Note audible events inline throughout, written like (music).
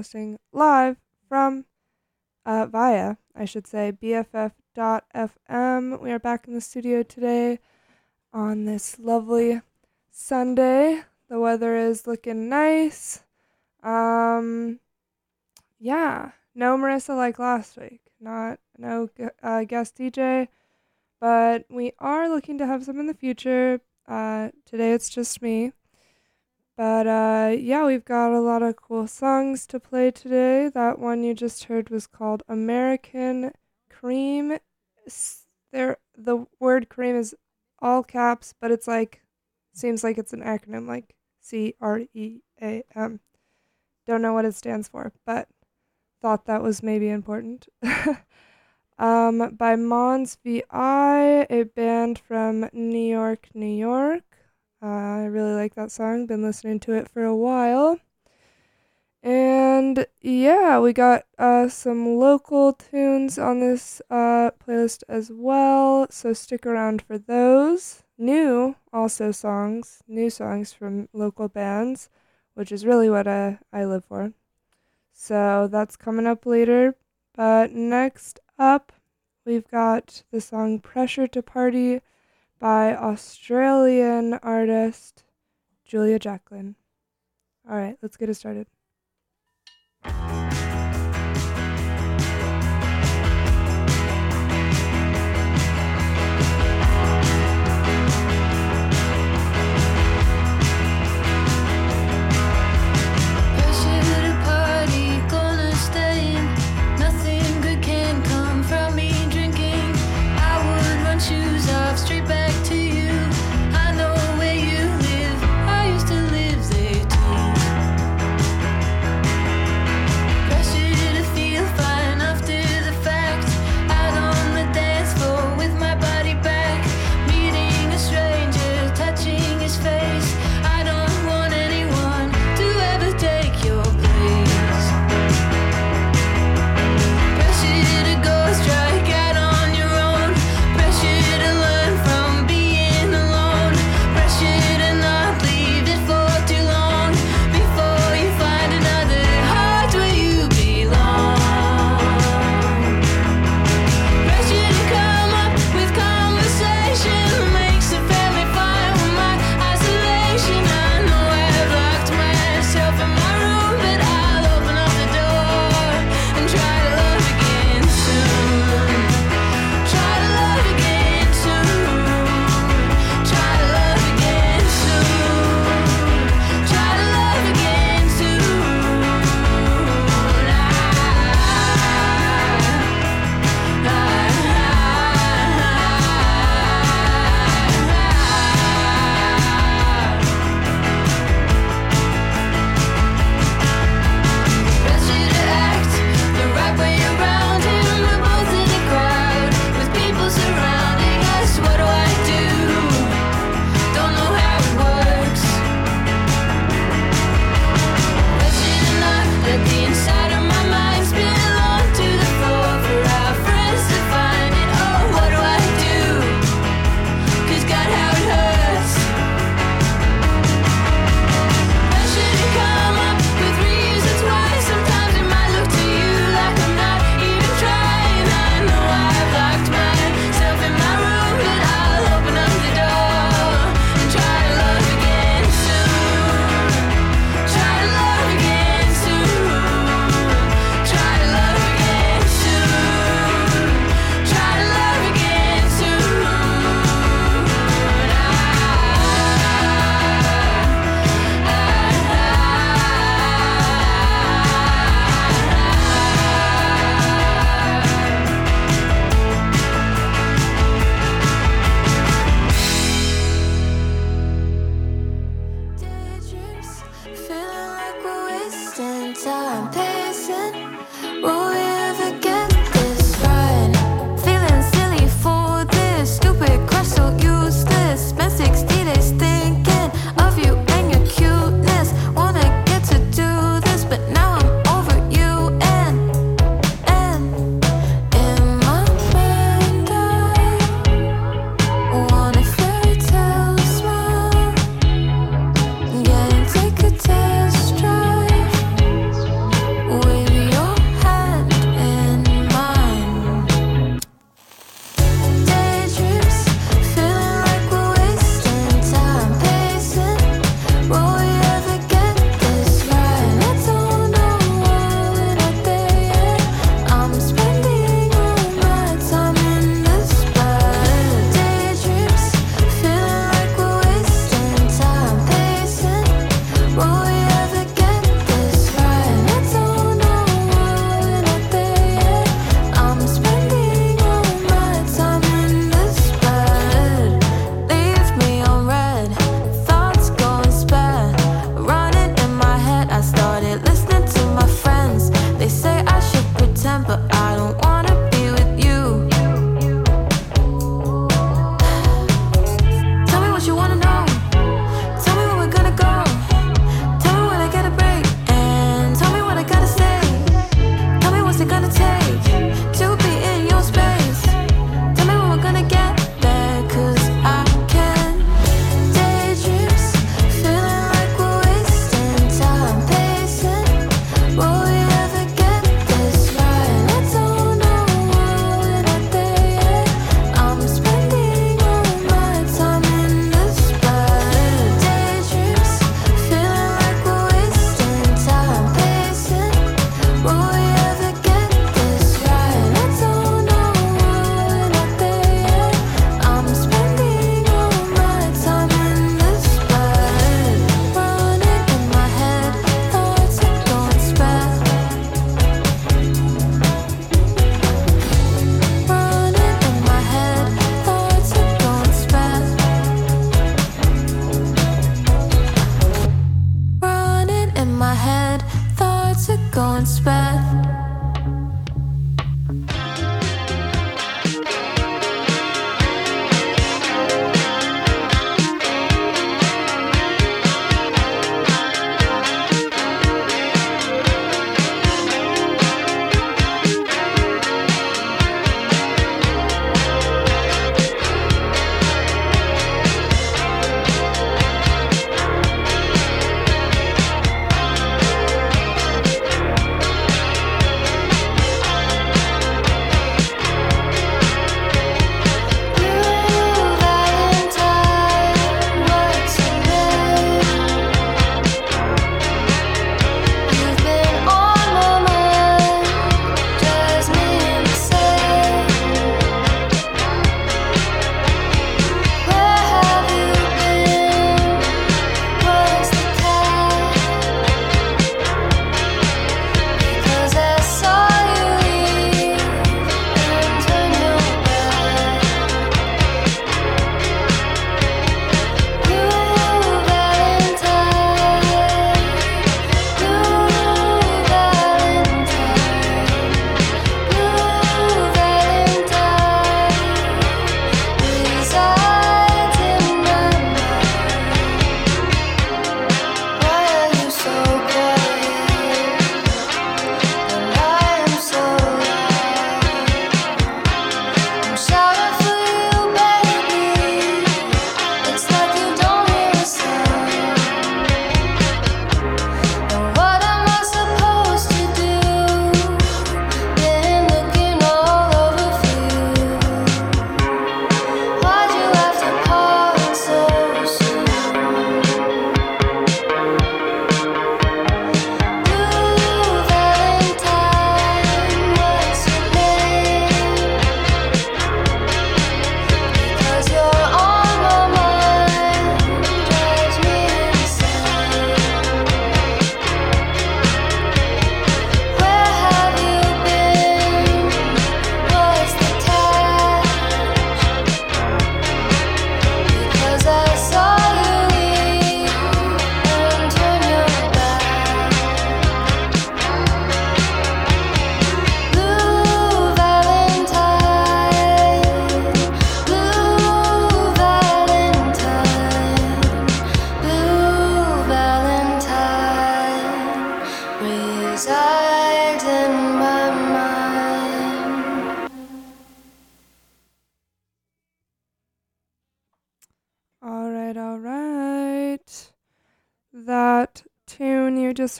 broadcasting live from, uh, via, I should say, BFF.FM. We are back in the studio today on this lovely Sunday. The weather is looking nice. Um, yeah, no Marissa like last week. Not, no uh, guest DJ but we are looking to have some in the future. Uh, today it's just me. But uh, yeah, we've got a lot of cool songs to play today. That one you just heard was called American Cream. There, the word cream is all caps, but it's like seems like it's an acronym, like C R E A M. Don't know what it stands for, but thought that was maybe important. (laughs) um, by Mons VI, a band from New York, New York. Uh, I really like that song. Been listening to it for a while. And yeah, we got uh, some local tunes on this uh, playlist as well. So stick around for those. New, also songs, new songs from local bands, which is really what I live for. So that's coming up later. But next up, we've got the song Pressure to Party by Australian artist Julia Jacklin. All right, let's get it started.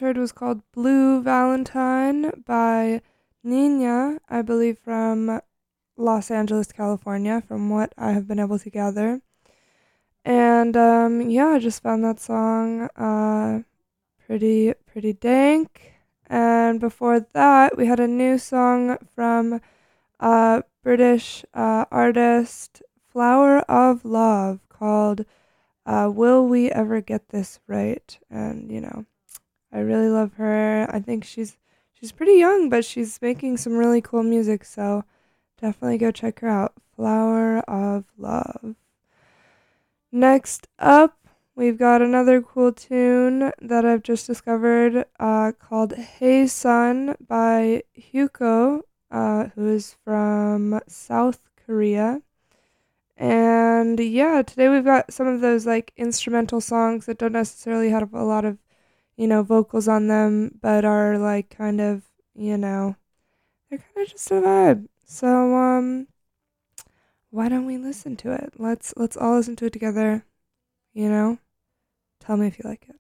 Heard was called Blue Valentine by Nina, I believe from Los Angeles, California, from what I have been able to gather. And um, yeah, I just found that song uh, pretty pretty dank. And before that, we had a new song from uh, British uh, artist Flower of Love called uh, Will We Ever Get This Right? And, you know, I really love her. I think she's she's pretty young, but she's making some really cool music, so definitely go check her out. Flower of Love. Next up, we've got another cool tune that I've just discovered uh, called Hey Sun by HYUKOH, uh, who is from South Korea. And yeah, today we've got some of those like instrumental songs that don't necessarily have a lot of, you know, vocals on them, but are like kind of, you know, they're kind of just a vibe. So um why don't we listen to it? Let's let's all listen to it together, you know? Tell me if you like it.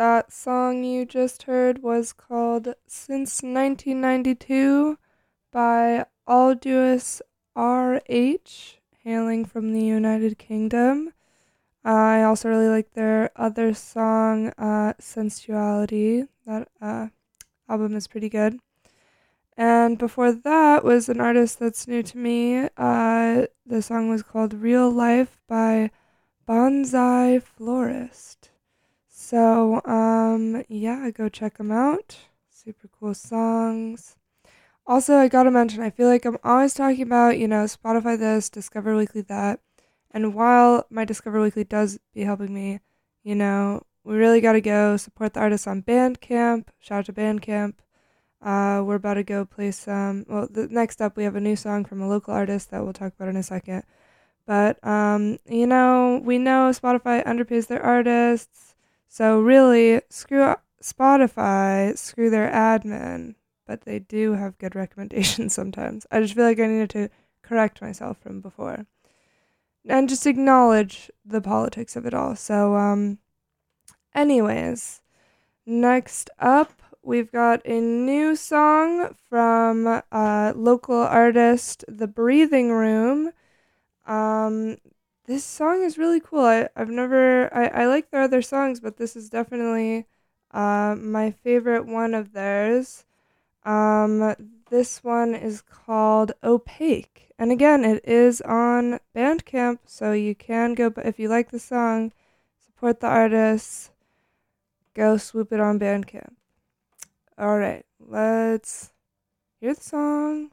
That song you just heard was called Since 1992 by Aldous R.H., hailing from the United Kingdom. I also really like their other song, uh, Sensuality. That uh, album is pretty good. And before that was an artist that's new to me. Uh, the song was called Real Life by Banzai Florist. So, um, yeah, go check them out. Super cool songs. Also, I gotta mention, I feel like I'm always talking about, you know, Spotify this, Discover Weekly that. And while my Discover Weekly does be helping me, you know, we really gotta go support the artists on Bandcamp. Shout out to Bandcamp. Uh, we're about to go play some. Well, the next up, we have a new song from a local artist that we'll talk about in a second. But um, you know, we know Spotify underpays their artists, so really, screw Spotify, screw their admin. But they do have good (laughs) recommendations sometimes. I just feel like I needed to correct myself from before, and just acknowledge the politics of it all. So, um, anyways, next up. We've got a new song from uh, local artist The Breathing Room. Um, this song is really cool. I, I've never I, I like their other songs, but this is definitely uh, my favorite one of theirs. Um, this one is called Opaque. And again, it is on Bandcamp, so you can go but if you like the song, support the artists, go swoop it on Bandcamp. Alright, let's hear the song.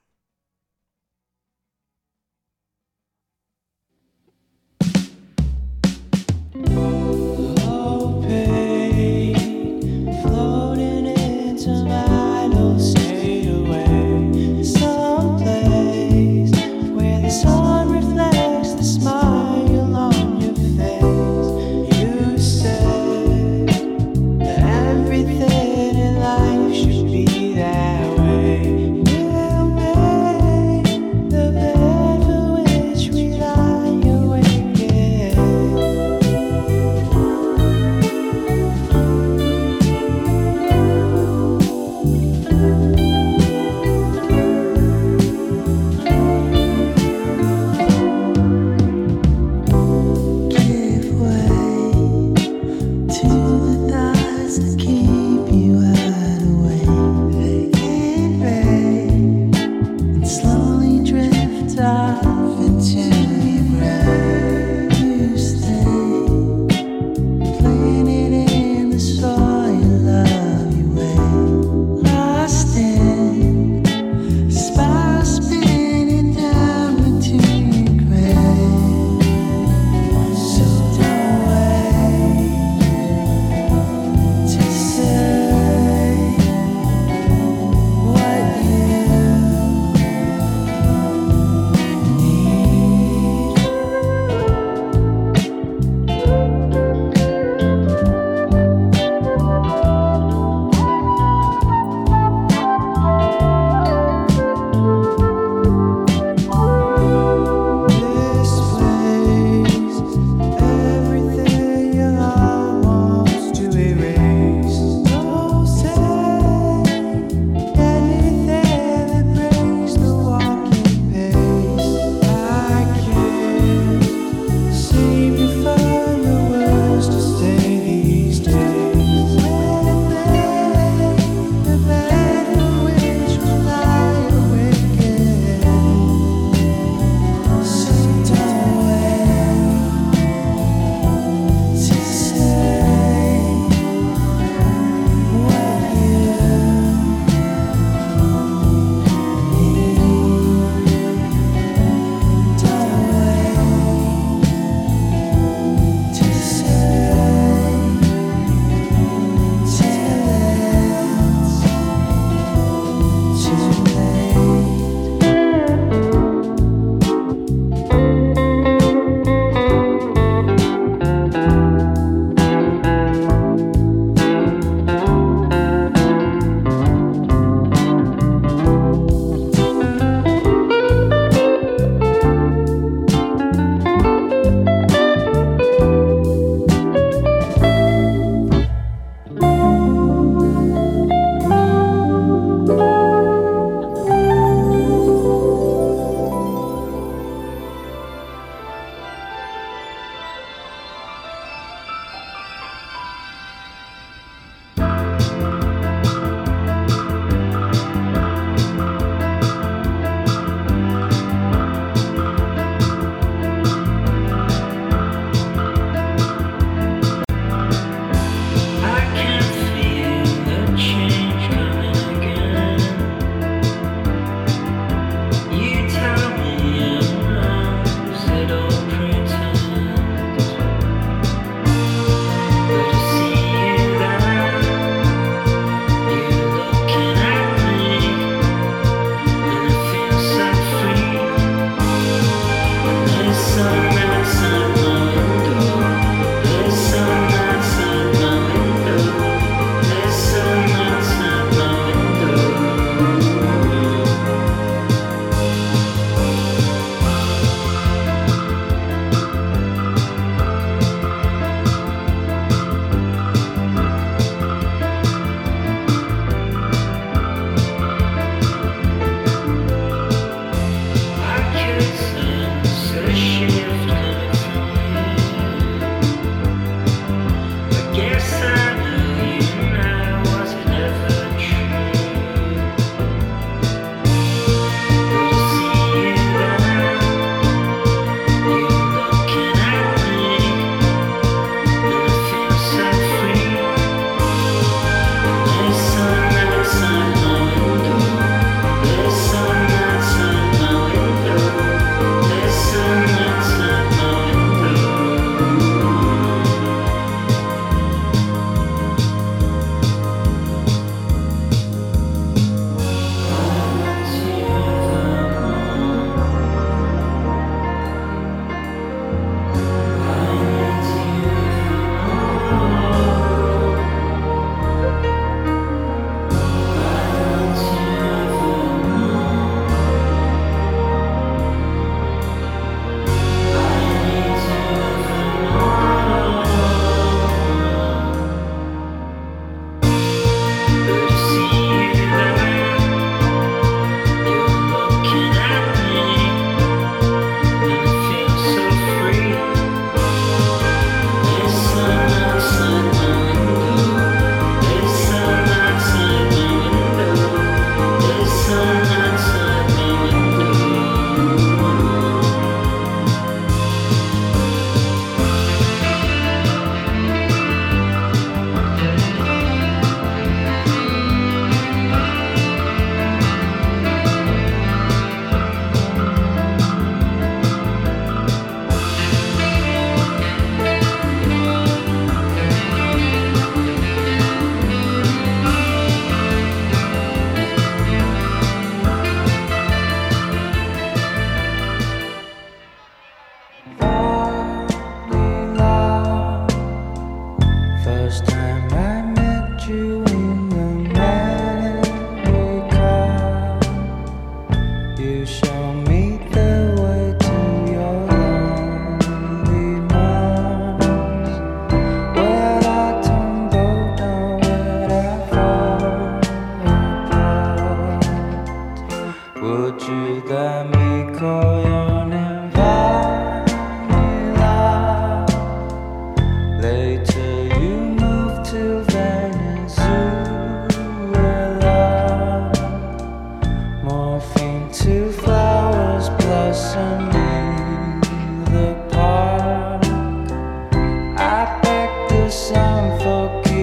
The sun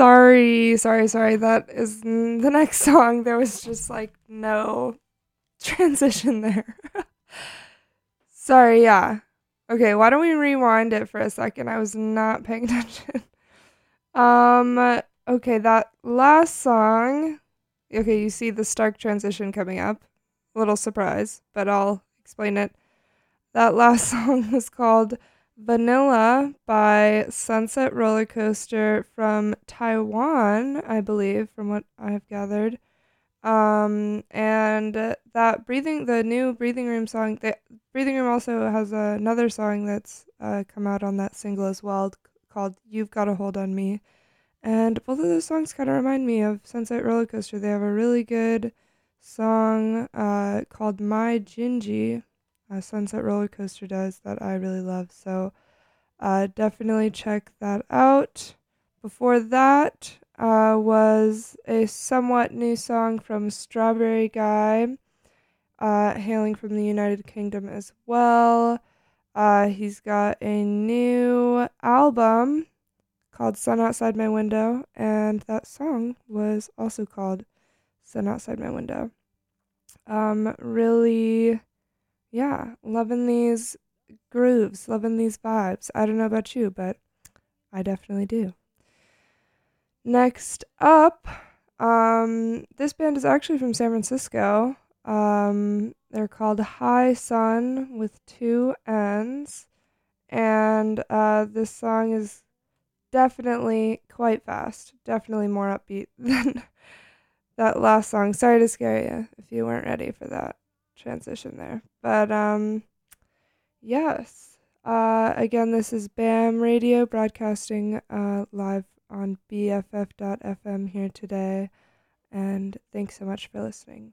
sorry, sorry, sorry. That is the next (laughs) song. There was just like no (laughs) transition there. (laughs) sorry, yeah. Okay, why don't we rewind it for a second? I was not paying attention. um, okay, that last song. Okay, you see the stark transition coming up. A little surprise, but I'll explain it. That last song was called Vanilla by Sunset Rollercoaster from Taiwan, I believe, from what I've gathered. Um, and that breathing, the new Breathing Room song, the Breathing Room also has another song that's uh, come out on that single as well called You've Got a Hold on Me. And both of those songs kind of remind me of Sunset Rollercoaster. They have a really good song uh, called My Jinji, uh, Sunset Rollercoaster does that I really love. So uh, definitely check that out. Before that uh, was a somewhat new song from Strawberry Guy, uh, hailing from the United Kingdom as well. Uh, he's got a new album called Sun Outside My Window, and that song was also called Sun Outside My Window. Um, really yeah, loving these grooves, loving these vibes. I don't know about you, but I definitely do. Next up, um, this band is actually from San Francisco. Um, they're called High Sun with two N's, and uh, this song is definitely quite fast, definitely more upbeat (laughs) than that last song. Sorry to scare you if you weren't ready for that transition there. But um yes. Uh again this is BAM Radio broadcasting uh live on BFF.fm here today and thanks so much for listening.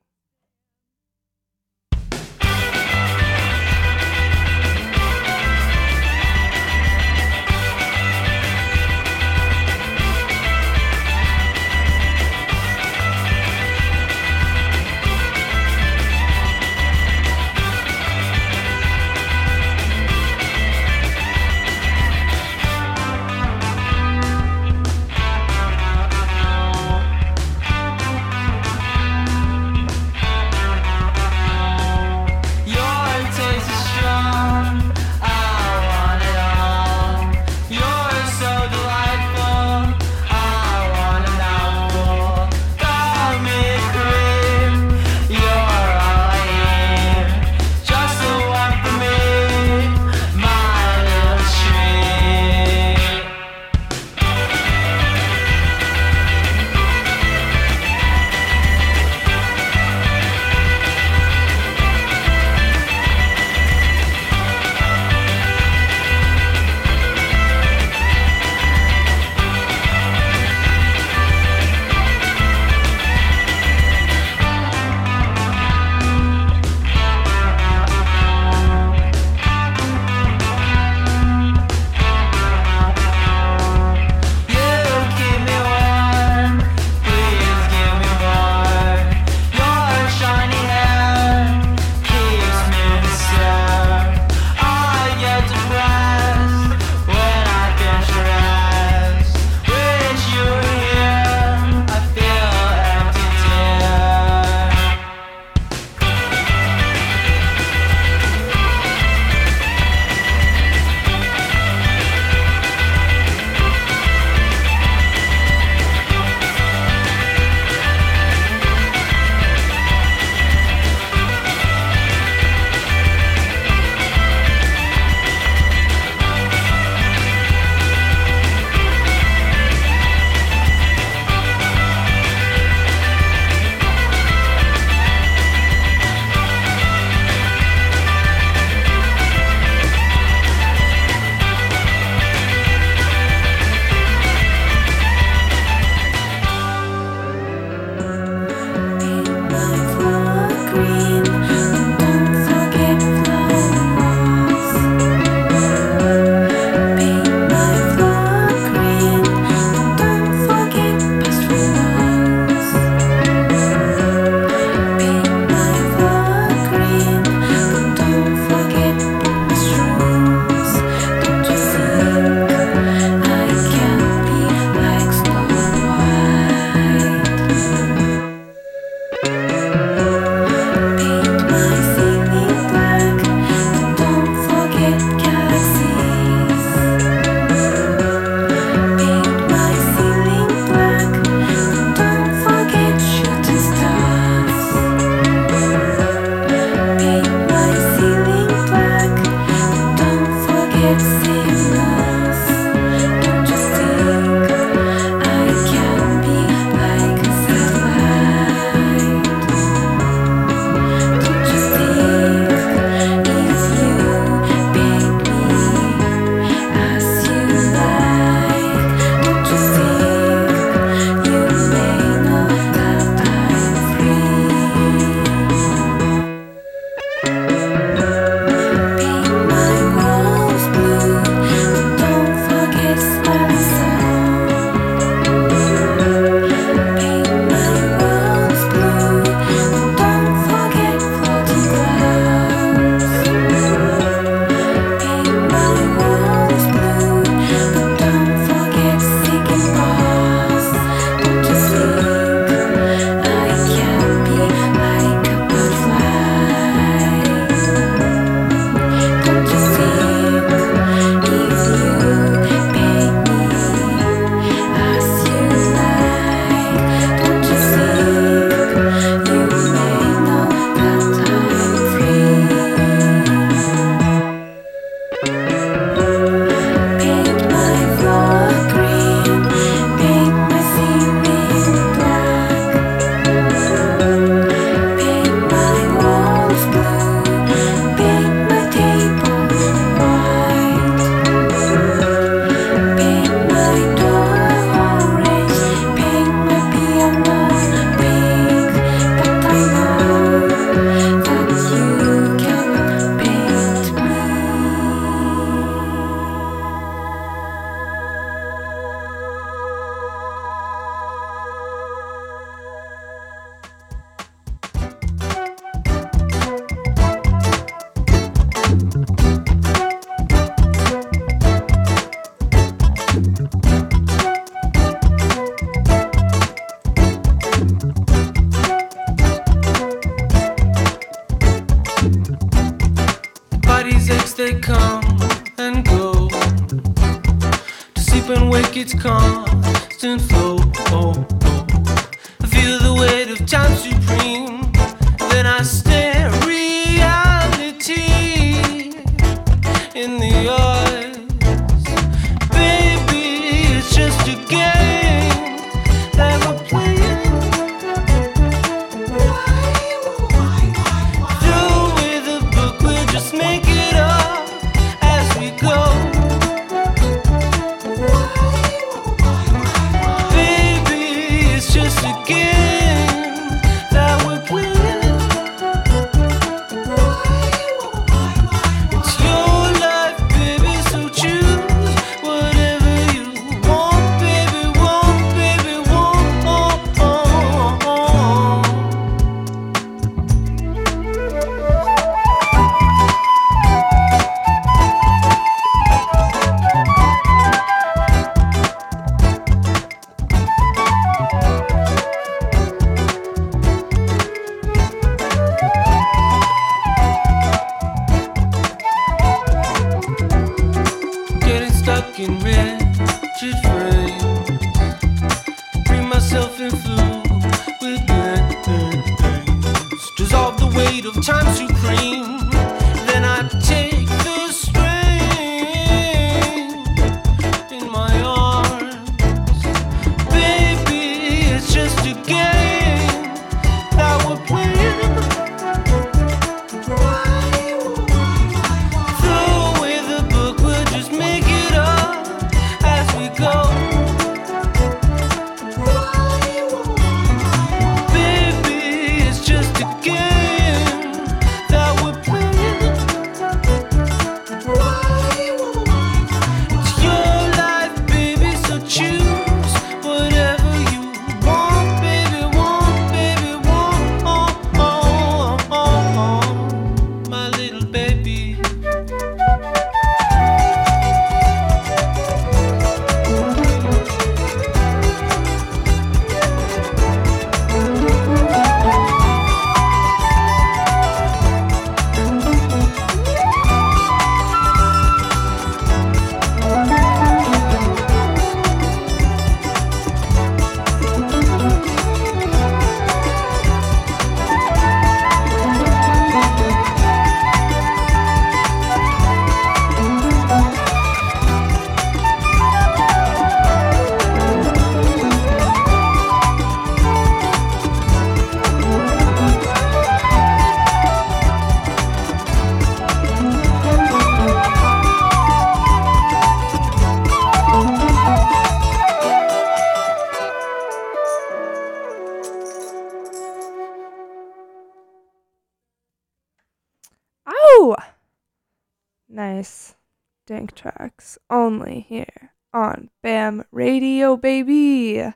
Tracks only here on BAM Radio, baby.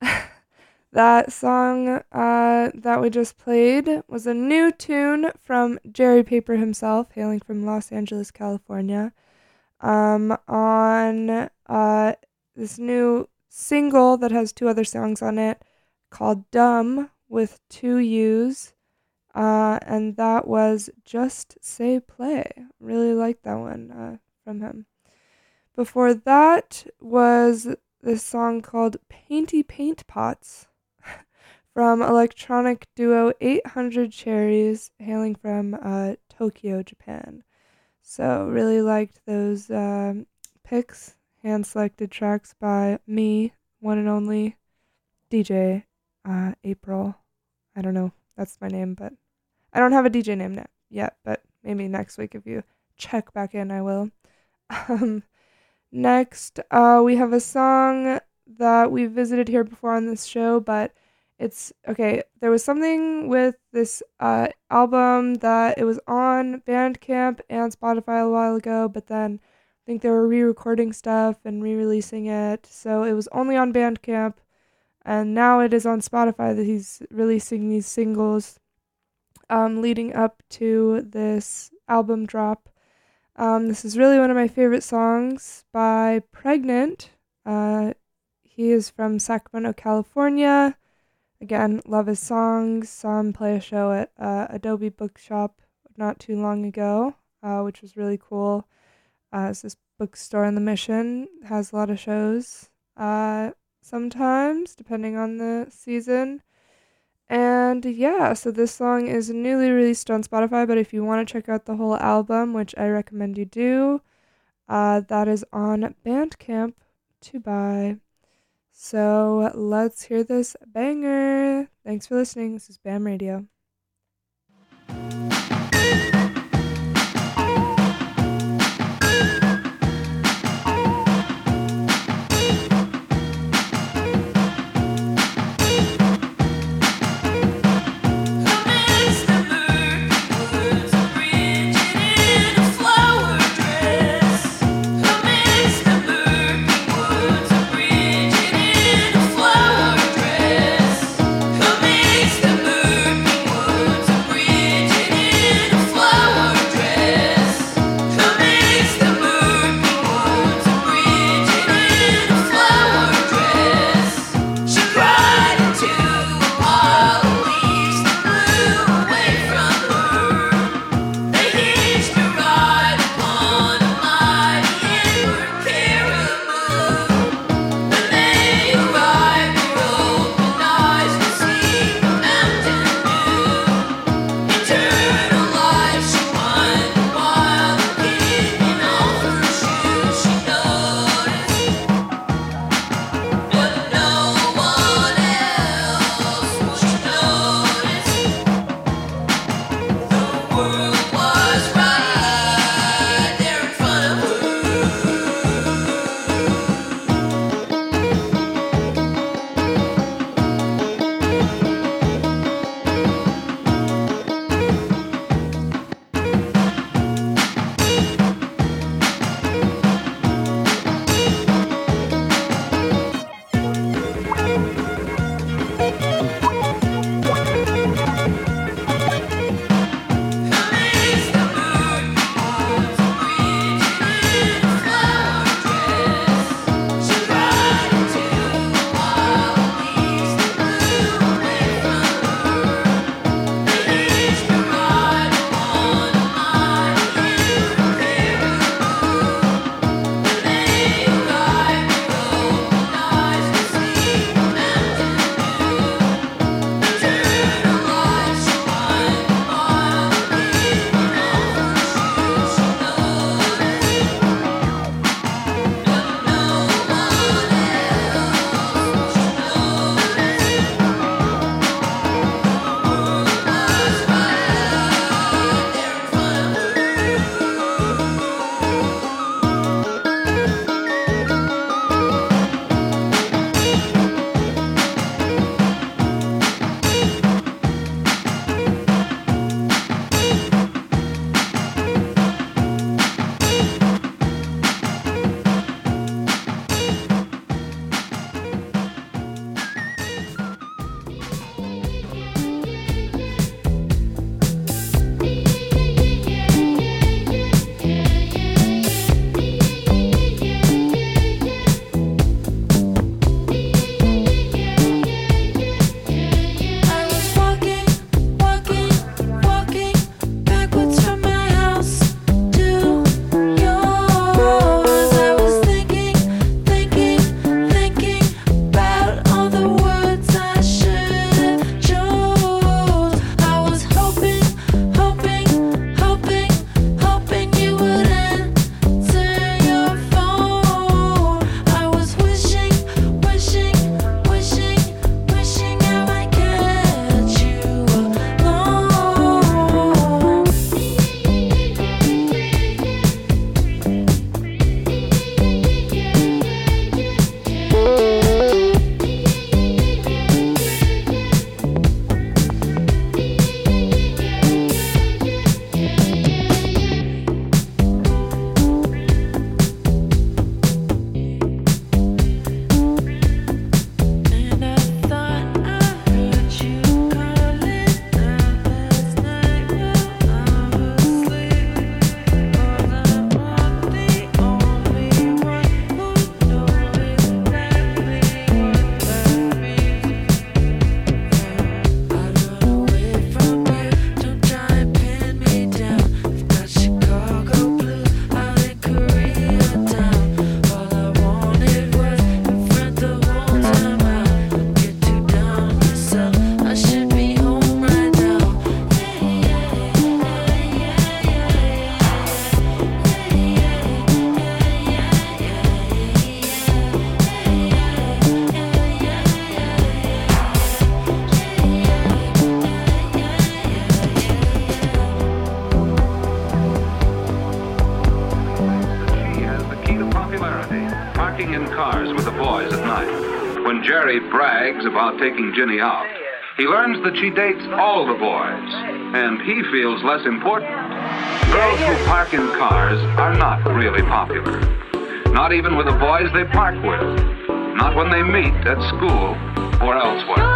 (laughs) that song uh, that we just played was a new tune from Jerry Paper himself, hailing from Los Angeles, California. Um, on uh, this new single that has two other songs on it called Dumb with two U's. Uh, and that was Just Say Play. Really like that one uh, from him. Before that was this song called Painty Paint Pots (laughs) from electronic duo 800 Cherries, hailing from uh, Tokyo, Japan. So, really liked those um, picks, hand selected tracks by me, one and only DJ uh, April. I don't know, that's my name, but I don't have a DJ name yet, but maybe next week if you check back in, I will. Um, next, uh, we have a song that we visited here before on this show, but it's okay. There was something with this uh, album that it was on Bandcamp and Spotify a while ago, but then I think they were re recording stuff and re releasing it. So it was only on Bandcamp, and now it is on Spotify that he's releasing these singles um, leading up to this album drop. Um, this is really one of my favorite songs by Pregnant. Uh, he is from Sacramento, California. Again, love his songs. Saw him play a show at uh, Adobe Bookshop not too long ago, uh, which was really cool. Uh, this bookstore in the Mission, has a lot of shows uh, sometimes, depending on the season. And yeah, so this song is newly released on Spotify, but if you want to check out the whole album, which I recommend you do, uh, that is on Bandcamp to buy. So let's hear this banger. Thanks for listening. This is BAM Radio. Taking Ginny out, he learns that she dates all the boys, and he feels less important. Girls who park in cars are not really popular. Not even with the boys they park with. Not when they meet at school or elsewhere.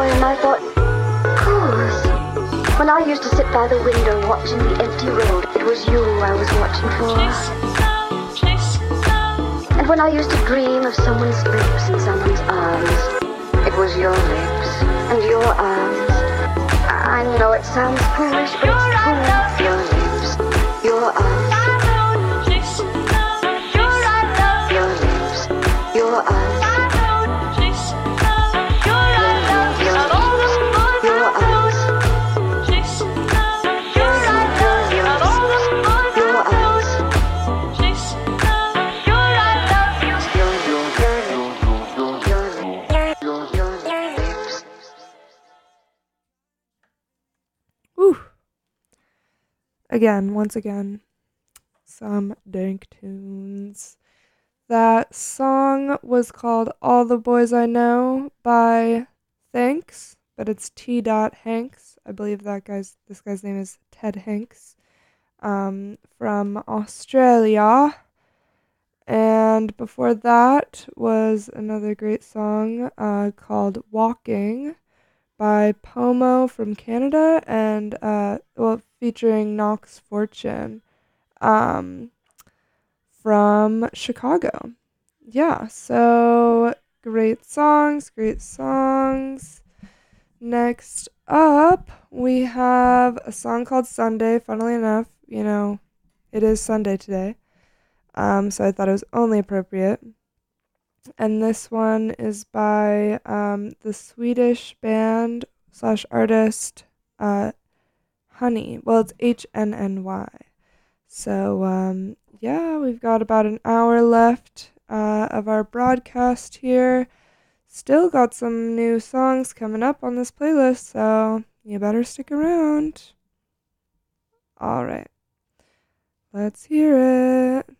Waves. When I saw him, I thought, course. When I used to sit by the window watching the empty road, it was you I was watching for. And when I used to dream of someone's lips and someone's arms, it was your lips and your arms. I know it sounds foolish, but it's true. Your lips, your arms. Again, once again, some dank tunes. That song was called All the Boys I Know by Thanks, but it's T. Dot Hanks. I believe that guy's this guy's name is Ted Hanks. Um, from Australia. And before that was another great song uh, called Walking by Pomo from Canada and uh, well featuring Knox Fortune um, from Chicago. Yeah, so great songs, great songs. Next up, we have a song called Sunday. Funnily enough, you know, it is Sunday today. Um, so I thought it was only appropriate. And this one is by um, the Swedish band slash artist uh, Honey. Well, it's H N N Y. So, um, yeah, we've got about an hour left uh, of our broadcast here. Still got some new songs coming up on this playlist, so you better stick around. All right. Let's hear it.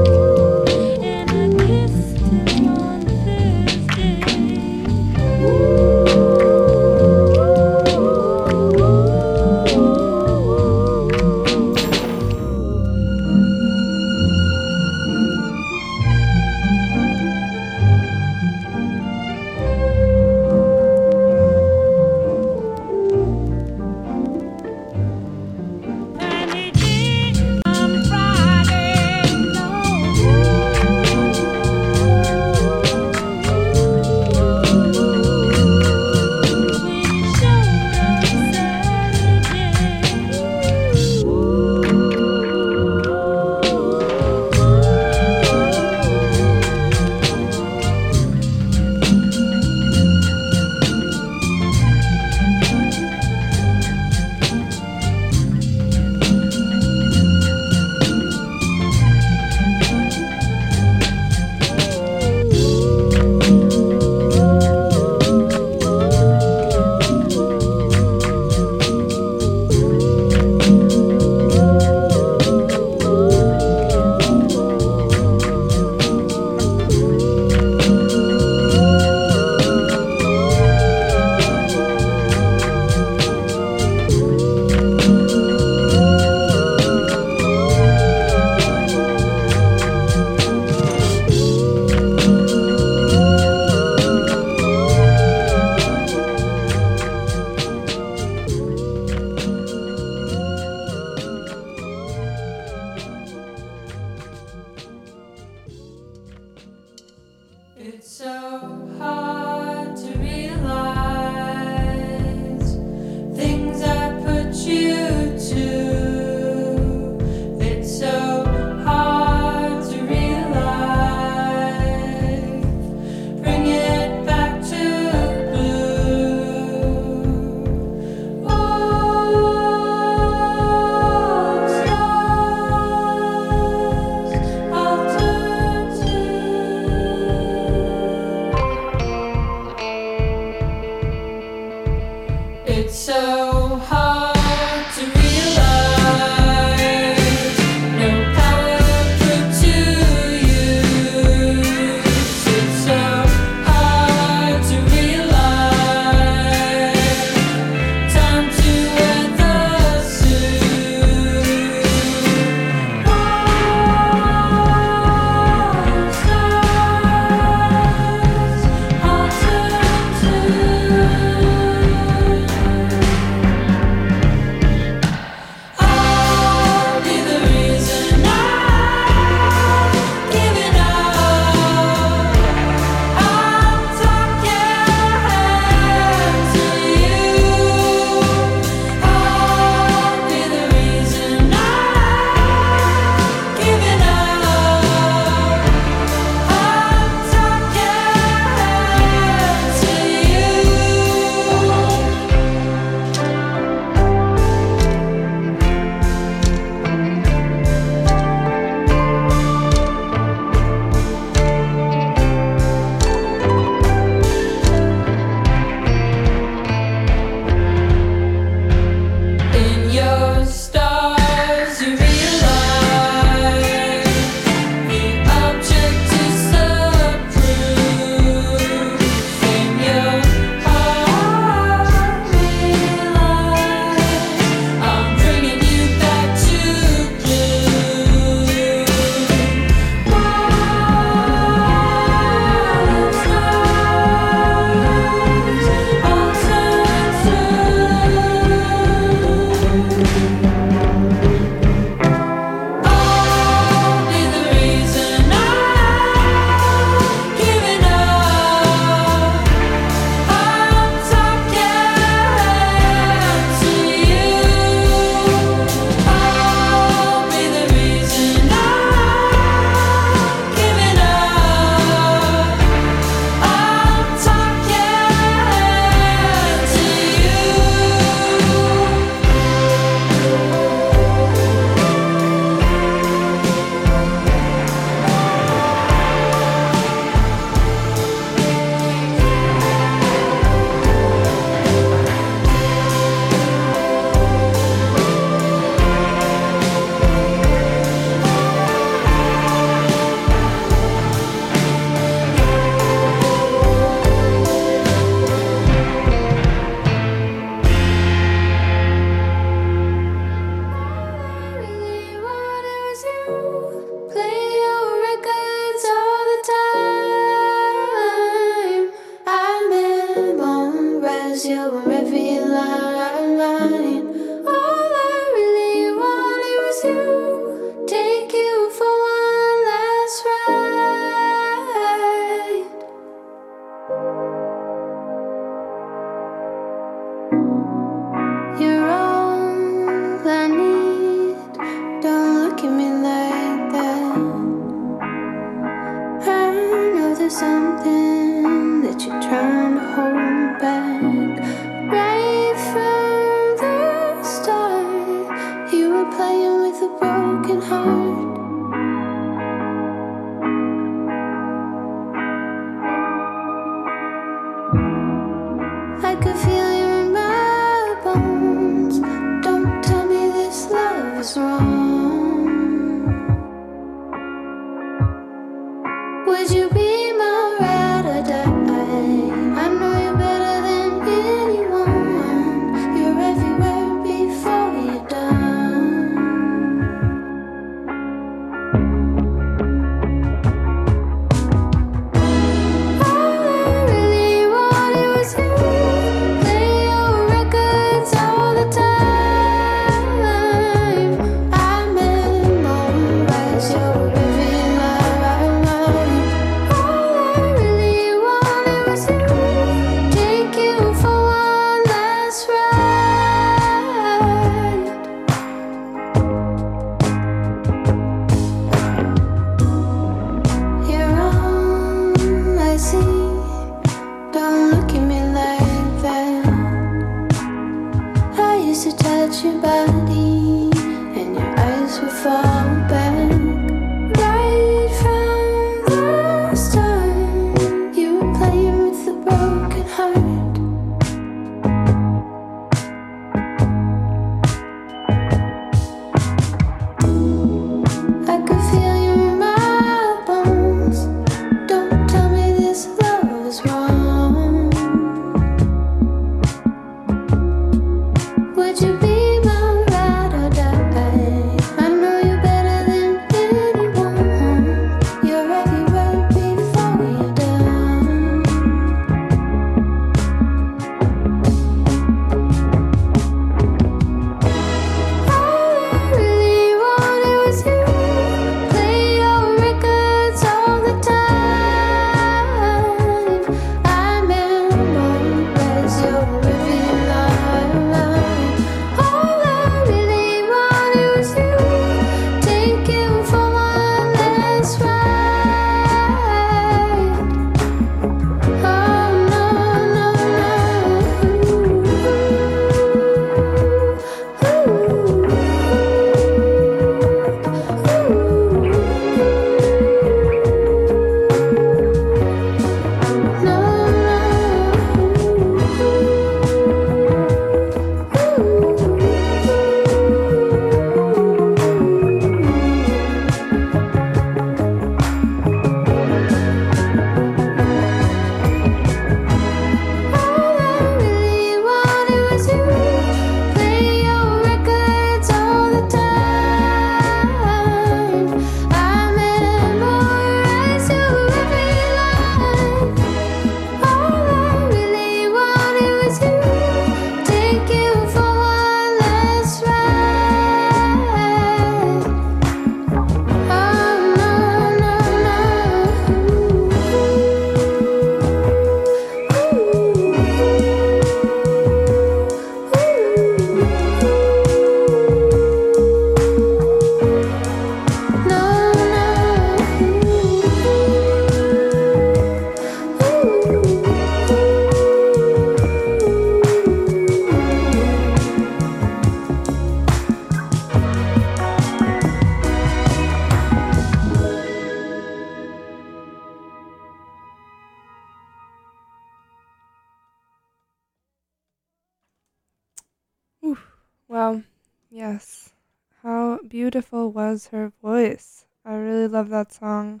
Was her voice. I really love that song.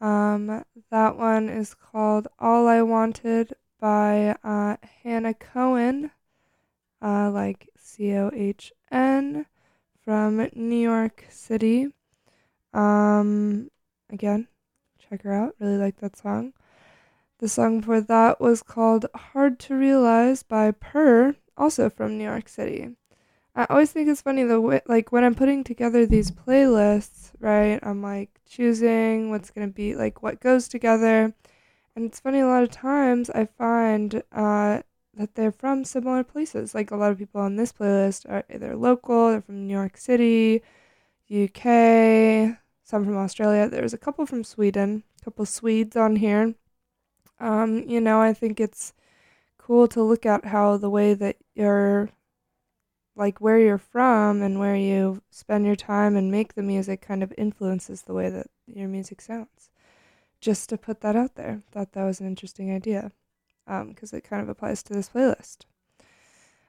Um, that one is called All I Wanted by uh, Hannah Cohen, uh, like C O H N, from New York City. Um, again, check her out. Really like that song. The song before that was called Hard to Realize by Purr, also from New York City. I always think it's funny the like when I'm putting together these playlists, right? I'm like choosing what's gonna be like what goes together, and it's funny a lot of times I find uh, that they're from similar places. Like a lot of people on this playlist are either local, they're from New York City, UK, some from Australia. There's a couple from Sweden, a couple Swedes on here. Um, you know, I think it's cool to look at how the way that you're like where you're from and where you spend your time and make the music kind of influences the way that your music sounds. Just to put that out there, thought that was an interesting idea because it kind of applies to this playlist.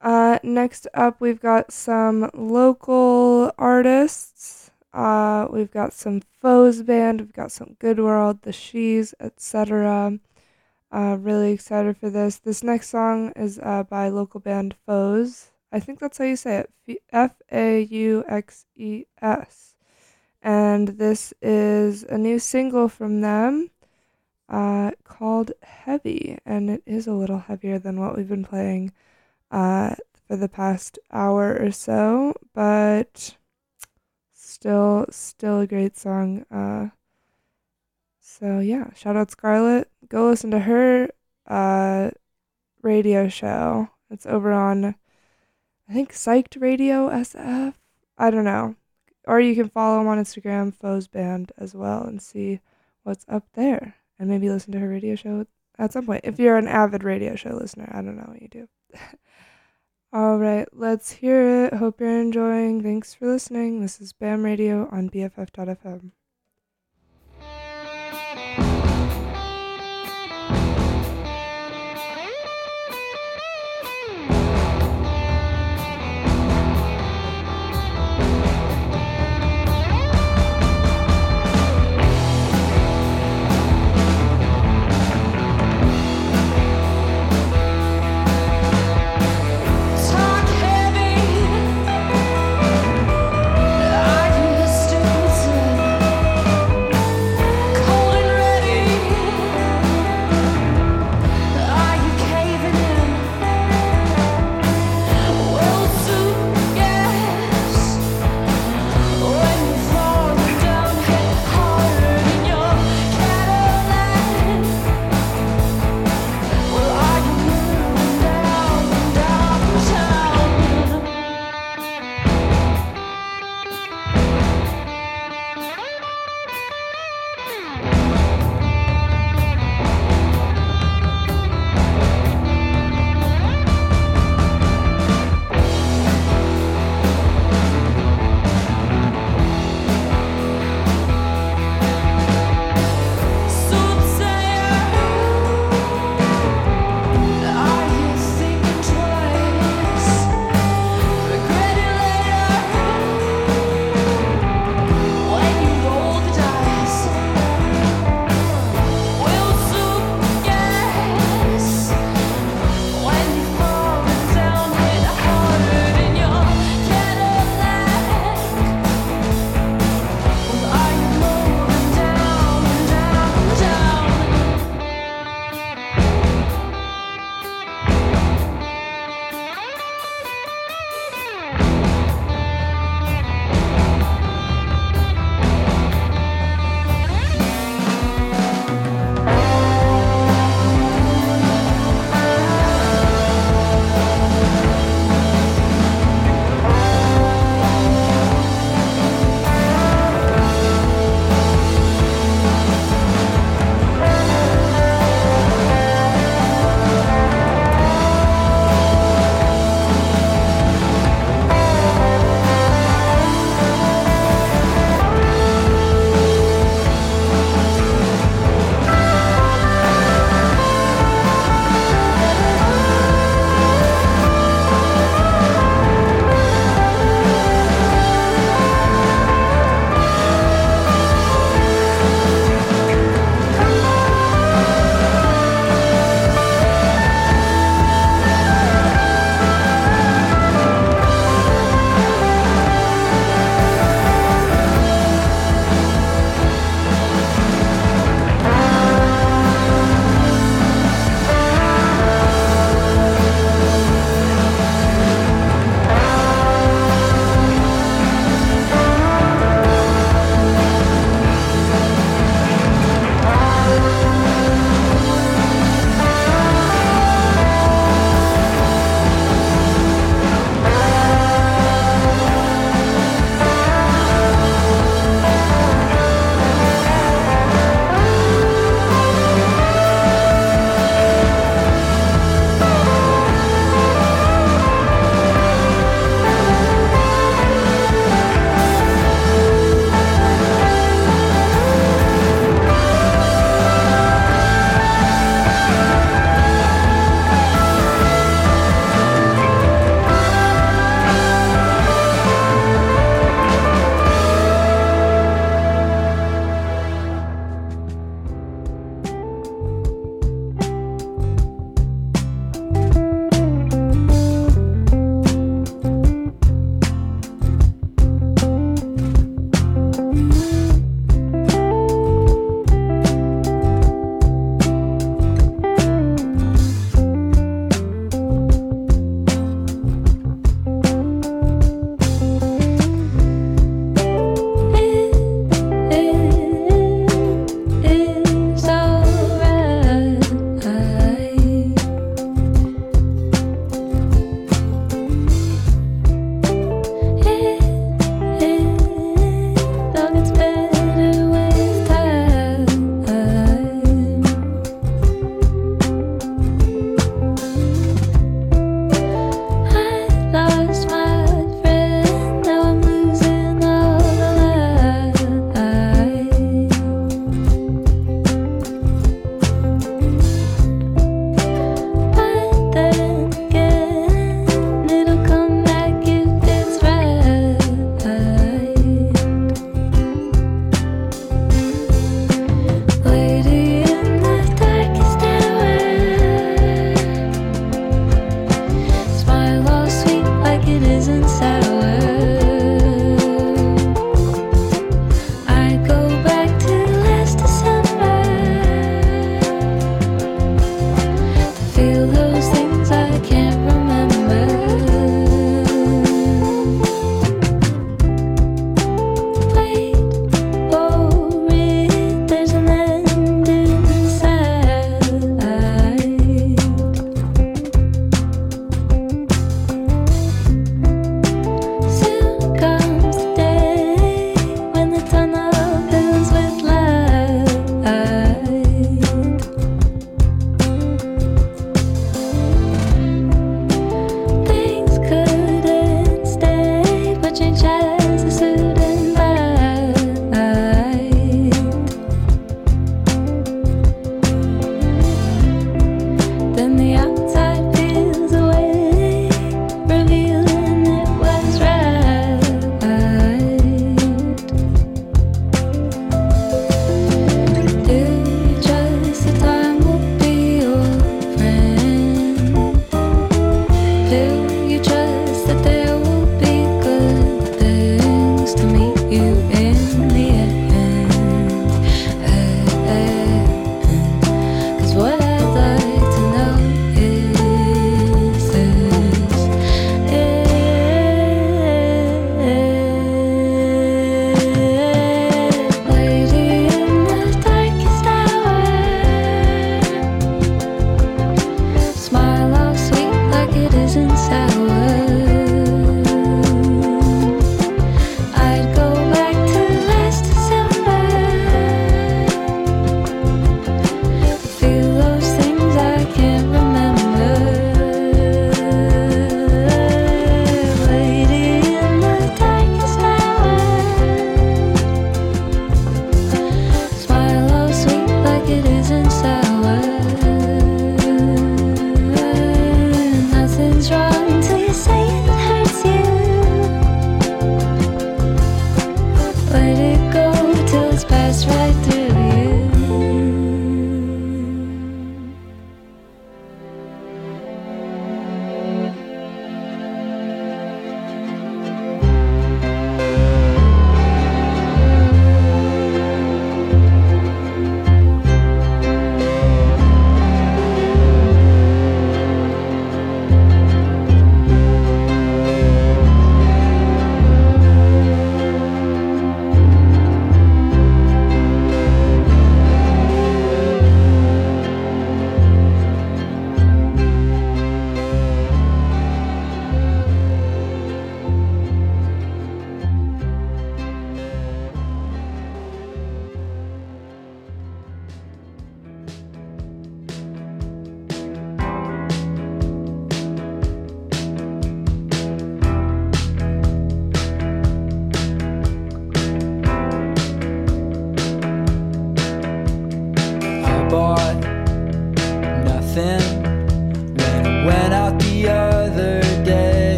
Uh, next up, we've got some local artists. Uh, we've got some Fauxes Band, we've got some Good World, The She's, etc. Uh, really excited for this. This next song is uh, by local band Fauxes. I think that's how you say it. F A U X E S. And this is a new single from them uh, called Heavy. And it is a little heavier than what we've been playing uh, for the past hour or so, but still, still a great song. Uh, so yeah, shout out Scarlett. Go listen to her uh, radio show. It's over on, I think, Psyched Radio SF. I don't know. Or you can follow them on Instagram, Fauxes Band, as well, and see what's up there. And maybe listen to her radio show at some point. If you're an avid radio show listener, I don't know what you do. (laughs) All right, let's hear it. Hope you're enjoying. Thanks for listening. This is BAM Radio on BFF.fm.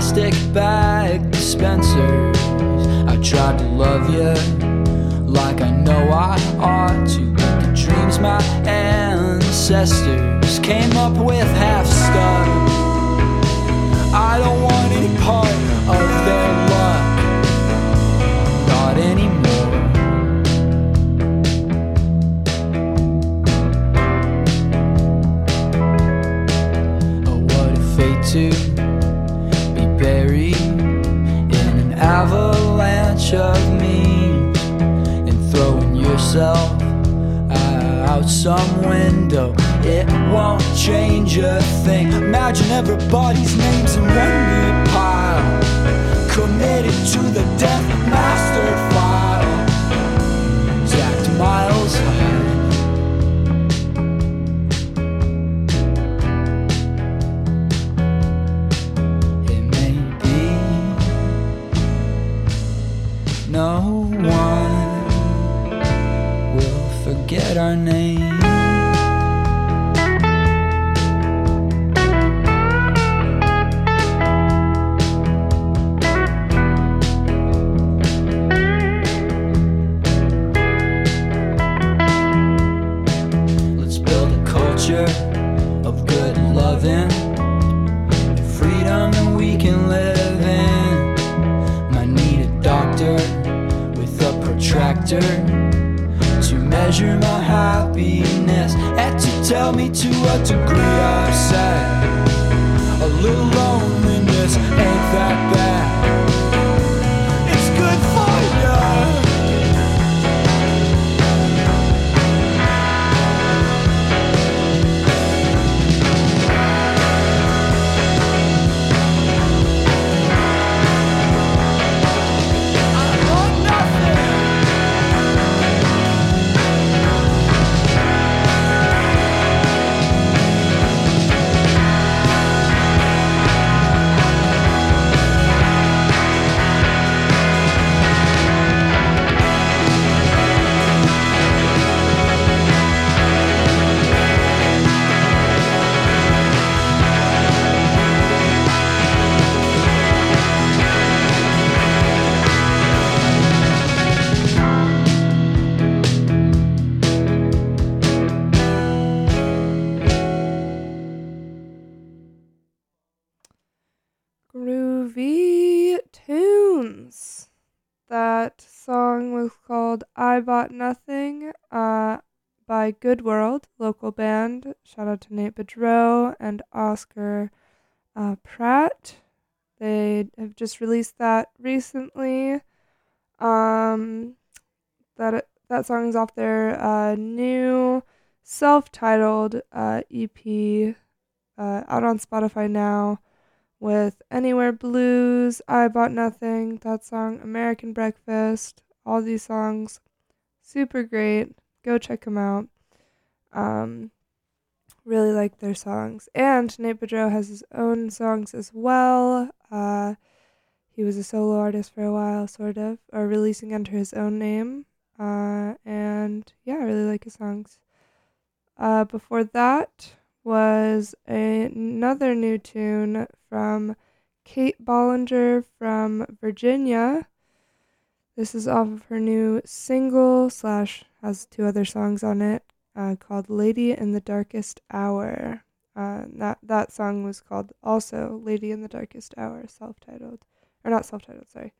plastic bag dispensers. I tried to love you like I know I ought to. The dreams my ancestors came up with half stuff. I don't want any part throwing yourself uh, out some window. It won't change a thing. Imagine everybody's names in one neat pile, committed to the death master file. Stacked miles I Bought Nothing uh, by Good World, local band. Shout out to Nate Boudreau and Oscar uh, Pratt. They have just released that recently. Um, that that song is off their uh, new self-titled uh, EP uh, out on Spotify now with Anywhere Blues, I Bought Nothing, that song, American Breakfast, all these songs, super great. Go check them out. Um, really like their songs. And Nate Boudreau has his own songs as well. Uh, he was a solo artist for a while, sort of, or releasing under his own name. Uh, and yeah, I really like his songs. Uh, before that was a, another new tune from Kate Bollinger from Virginia. This is off of her new single slash has two other songs on it uh, called "Lady in the Darkest Hour." Uh, that that song was called also "Lady in the Darkest Hour," self-titled or not self-titled. Sorry,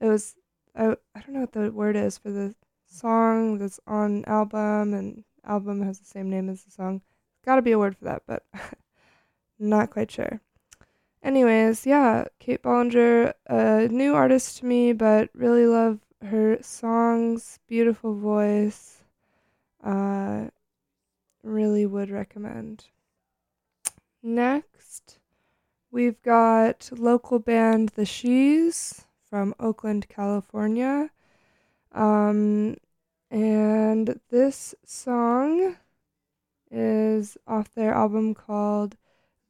it was I I don't know what the word is for the song that's on album and album has the same name as the song. Got to be a word for that, but (laughs) not quite sure. Anyways, yeah, Kate Bollinger, a new artist to me, but really love her songs, beautiful voice. Uh, really would recommend. Next, we've got local band The She's from Oakland, California. Um, and this song is off their album called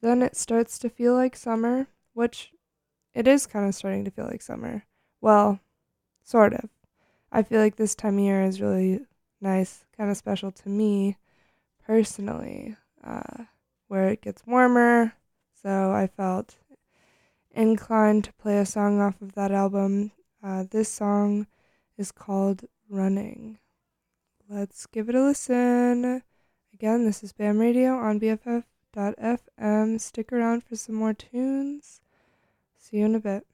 Then It Starts to Feel Like Summer, which it is kind of starting to feel like summer. Well, sort of. I feel like this time of year is really nice, kind of special to me personally, uh, where it gets warmer. So I felt inclined to play a song off of that album. Uh, this song is called Running. Let's give it a listen. Again, this is BAM Radio on BFF.fm. Stick around for some more tunes. See you in a bit.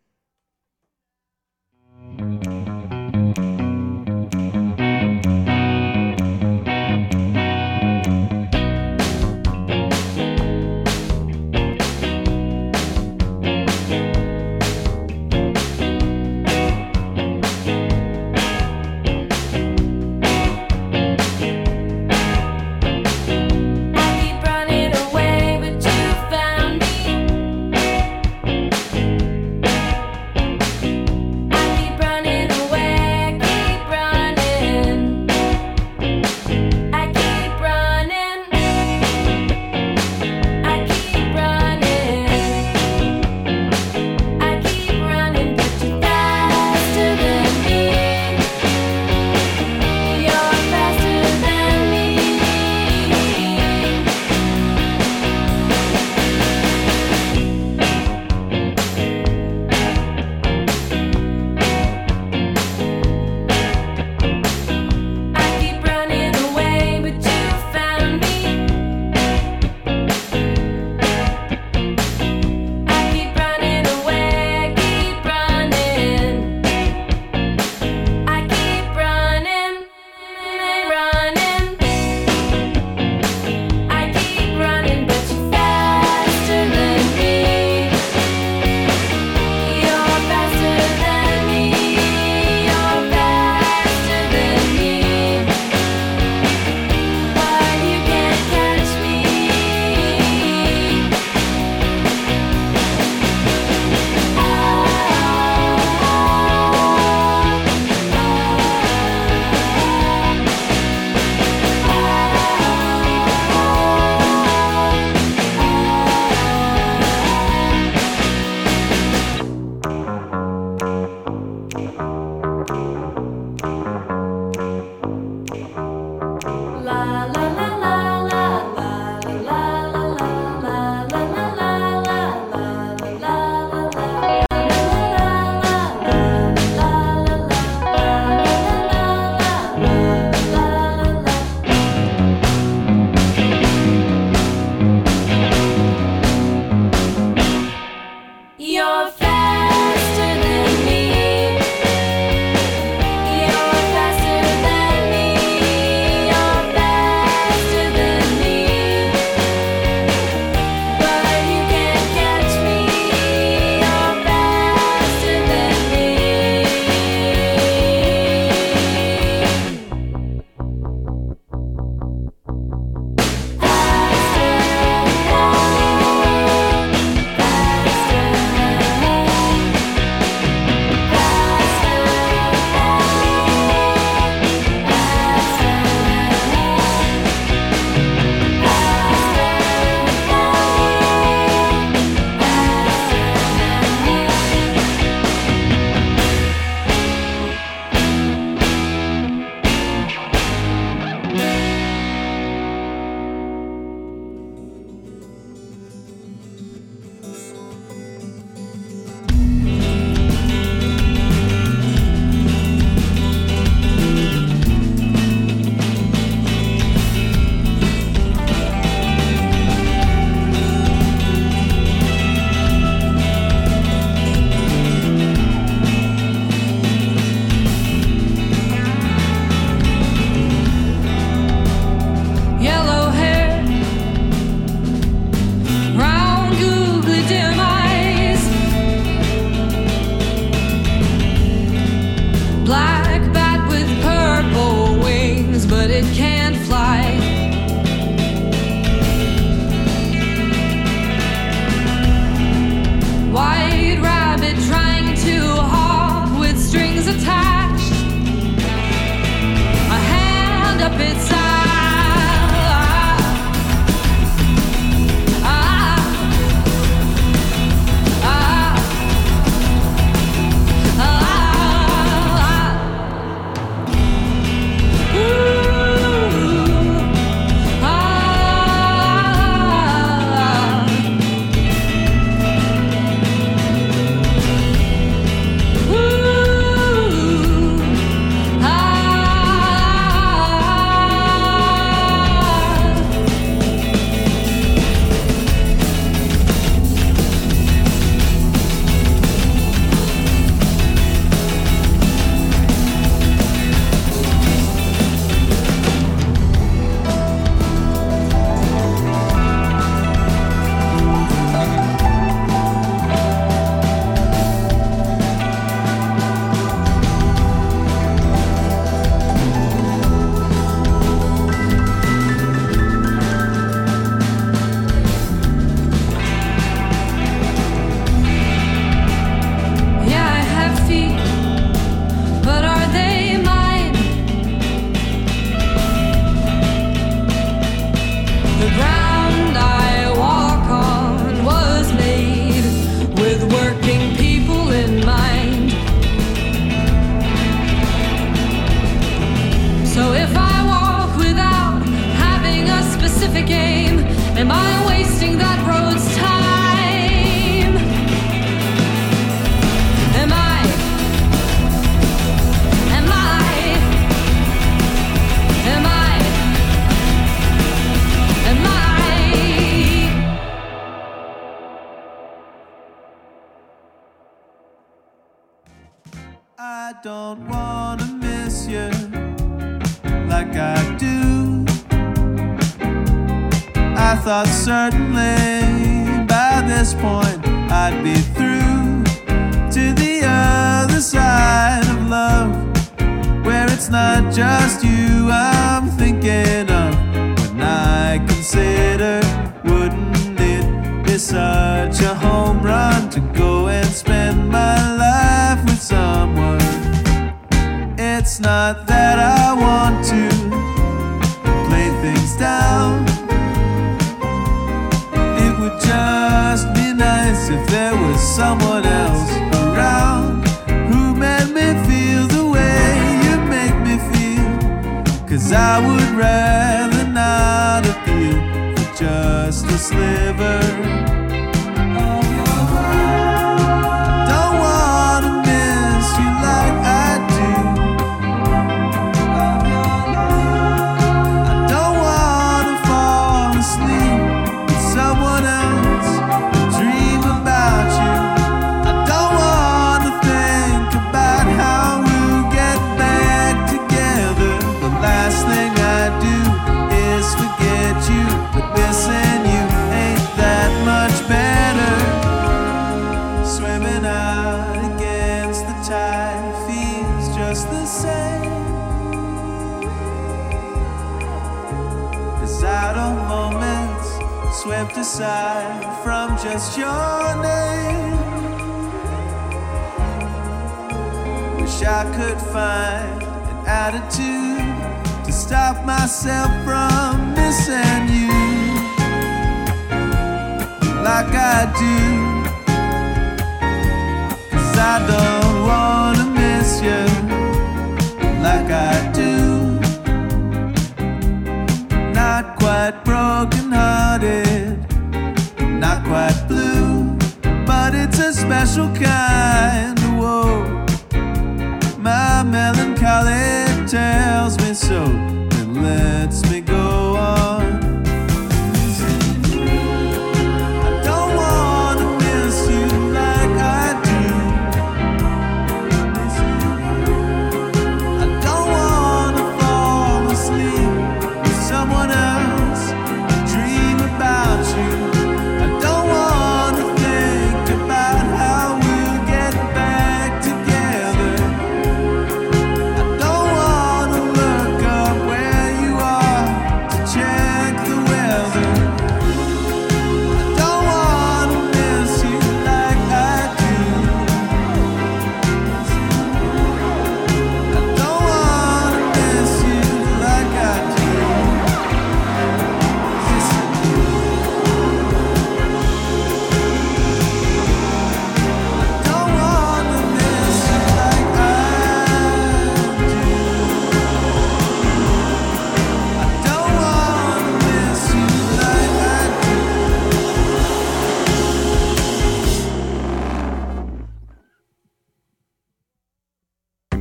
Don't wanna miss you like I do. I thought certainly by this point I'd be through to the other side of love where it's not just you I'm thinking of when I consider wouldn't it be such a home run to go and spend my life with someone it's not that I want to play things down it would just be nice if there was someone else around who made me feel the way you make me feel. Cause I would rather not appeal for just a sliver. Aside from just your name. Wish I could find an attitude to stop myself from missing you like I do. Cause I don't wanna miss you like I do. Not quite broken hearted, it's a special kind of woe. My melancholy tells me so and lets me go on.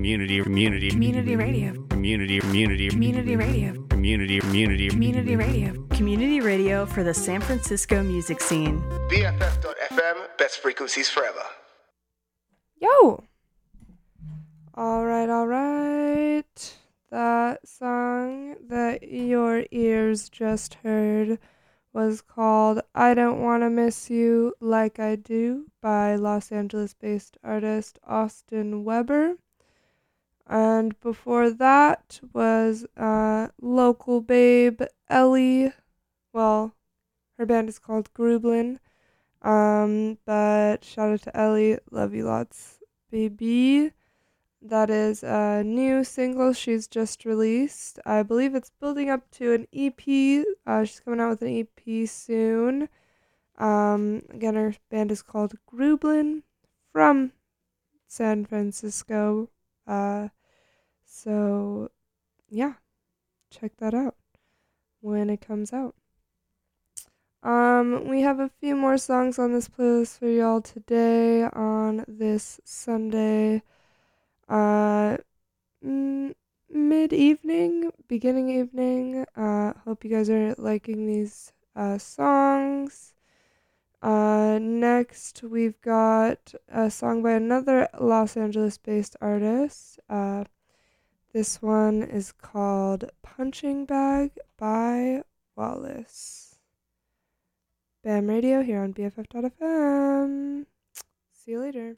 Community, community, Community radio. community, community, Community radio. community, community, Community radio. Community radio for the San Francisco music scene. BFF.FM, best frequencies forever. Yo! Alright, alright. That song that your ears just heard was called I Don't Wanna Miss You Like I Do by Los Angeles based artist Austin Weber. And before that was uh, local babe Ellie. Well, her band is called Grublin. Um, but shout out to Ellie. Love you lots, baby. That is a new single she's just released. I believe it's building up to an EP. Uh, she's coming out with an EP soon. Um, again, her band is called Grublin from San Francisco. Uh, so, yeah, check that out when it comes out. Um, we have a few more songs on this playlist for y'all today on this Sunday, uh, m- mid evening, beginning evening. Uh, hope you guys are liking these uh, songs. Uh, next, we've got a song by another Los Angeles based artist. Uh, this one is called Punching Bag by Wallace. BAM Radio here on BFF.FM. See you later.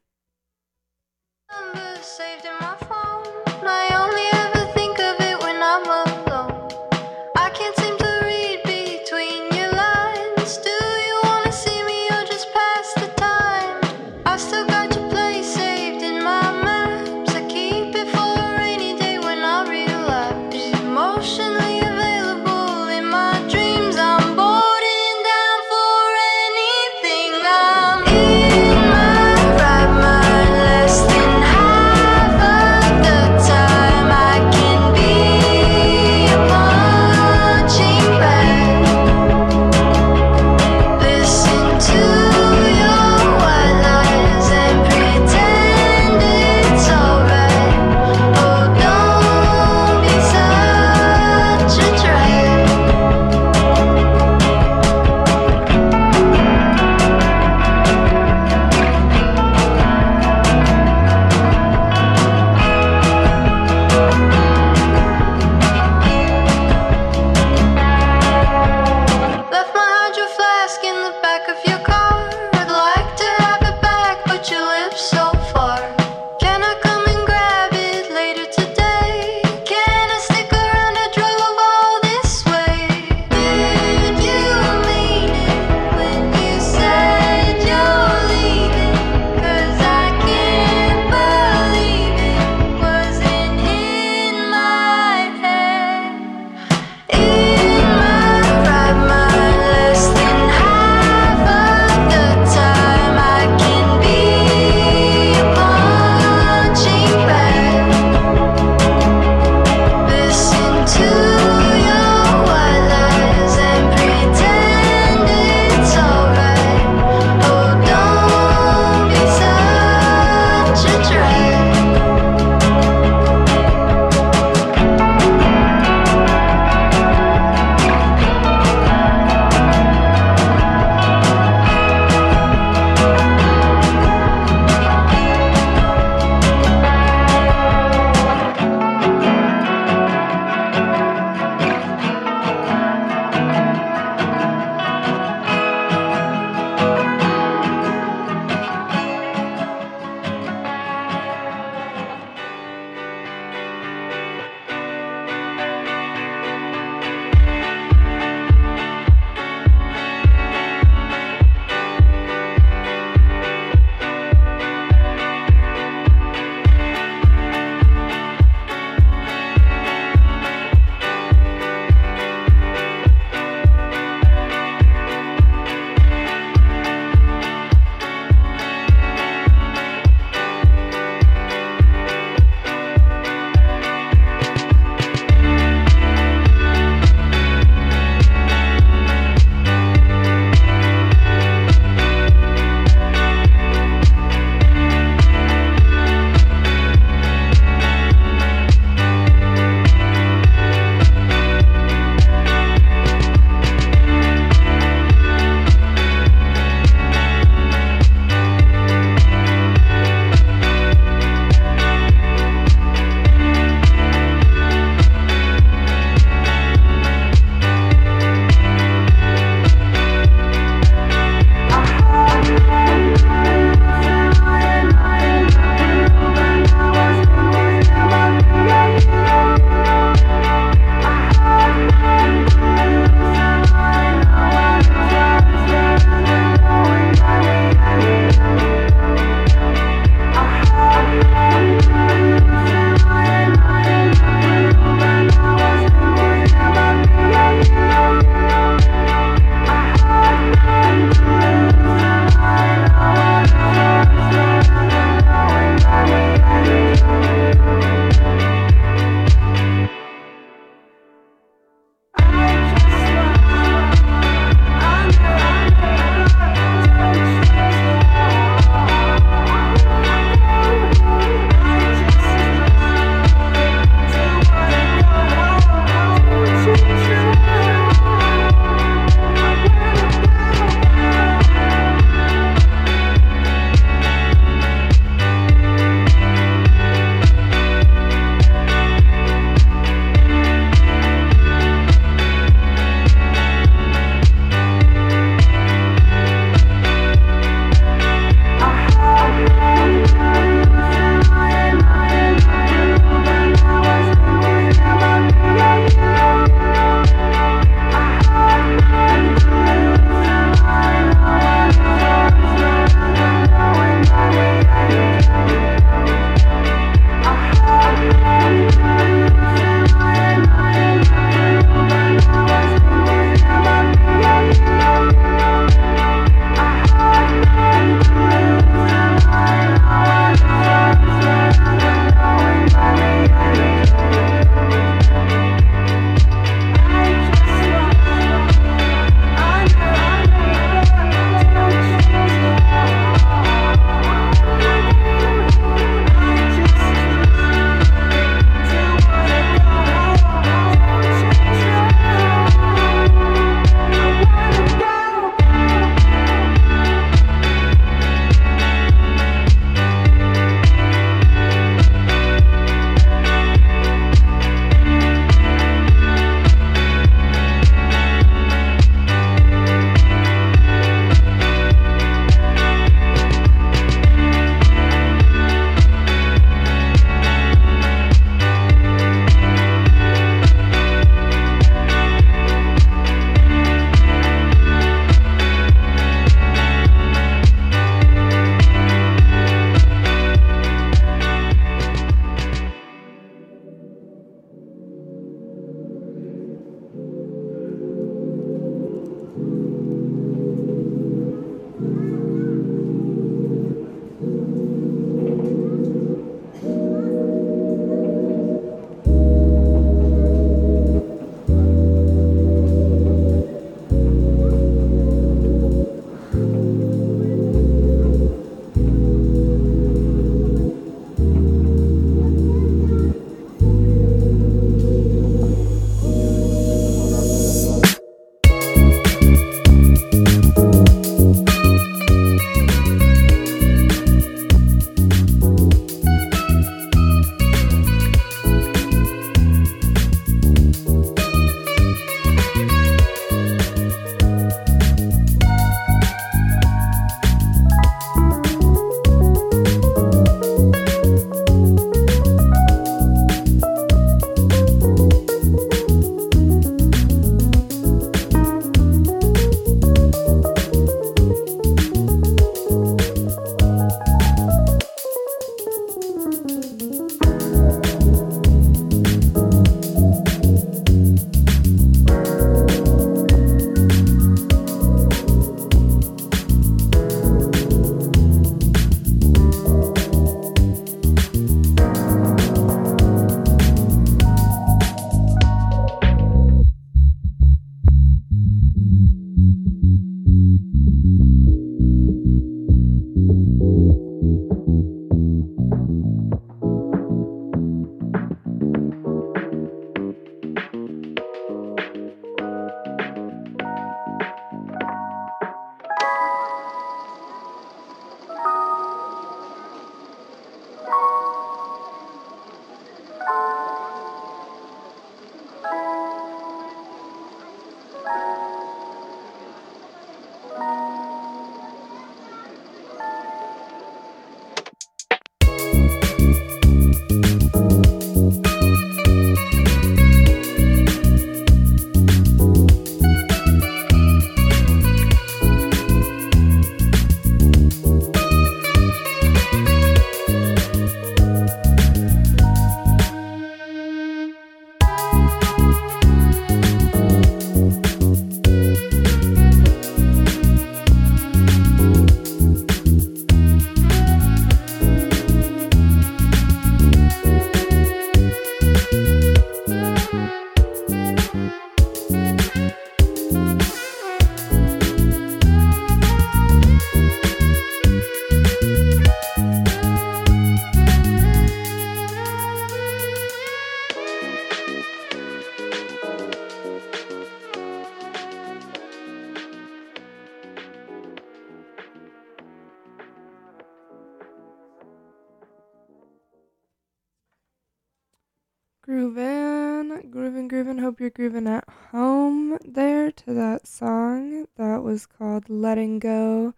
You're grooving at home there to that song that was called Letting Go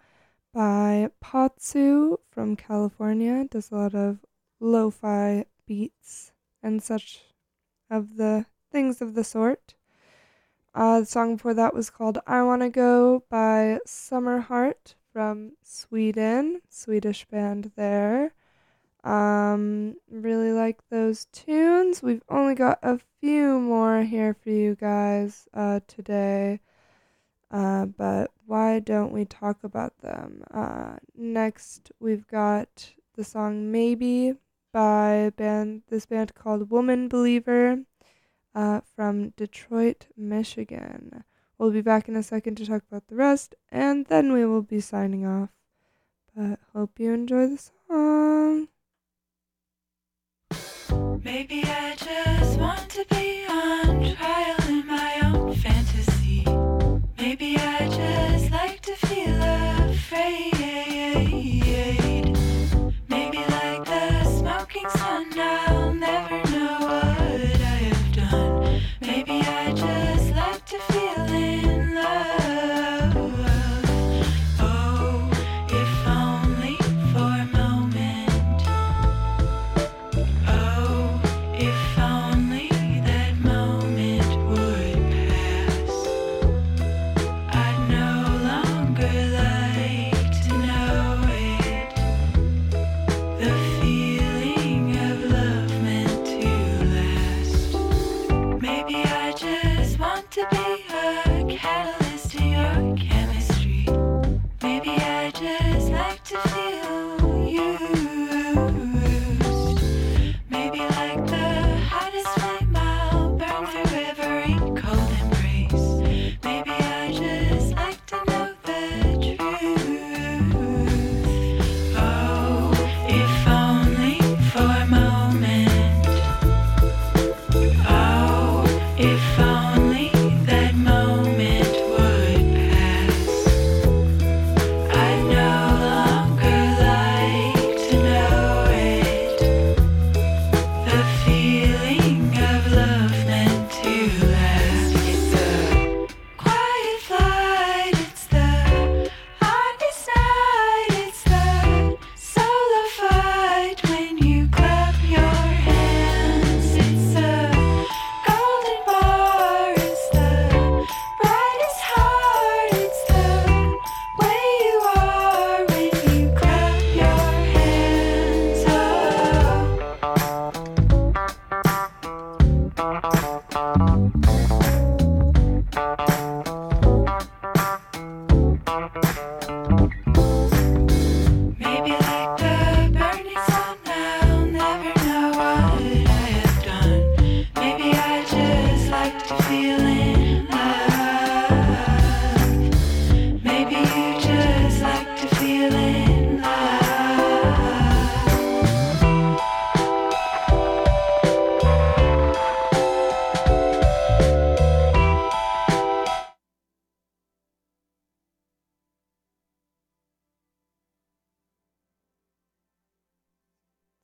by Potsu from California. Does a lot of lo fi beats and such of the things of the sort. Uh, the song before that was called I Wanna Go by Summer Heart from Sweden, Swedish band there. Um, really like those tunes. We've only got a few more here for you guys uh, today. Uh, but why don't we talk about them? Uh, next, we've got the song Maybe by band, this band called Woman Believer uh, from Detroit, Michigan. We'll be back in a second to talk about the rest, and then we will be signing off. But hope you enjoy the song. Maybe I just want to be on trial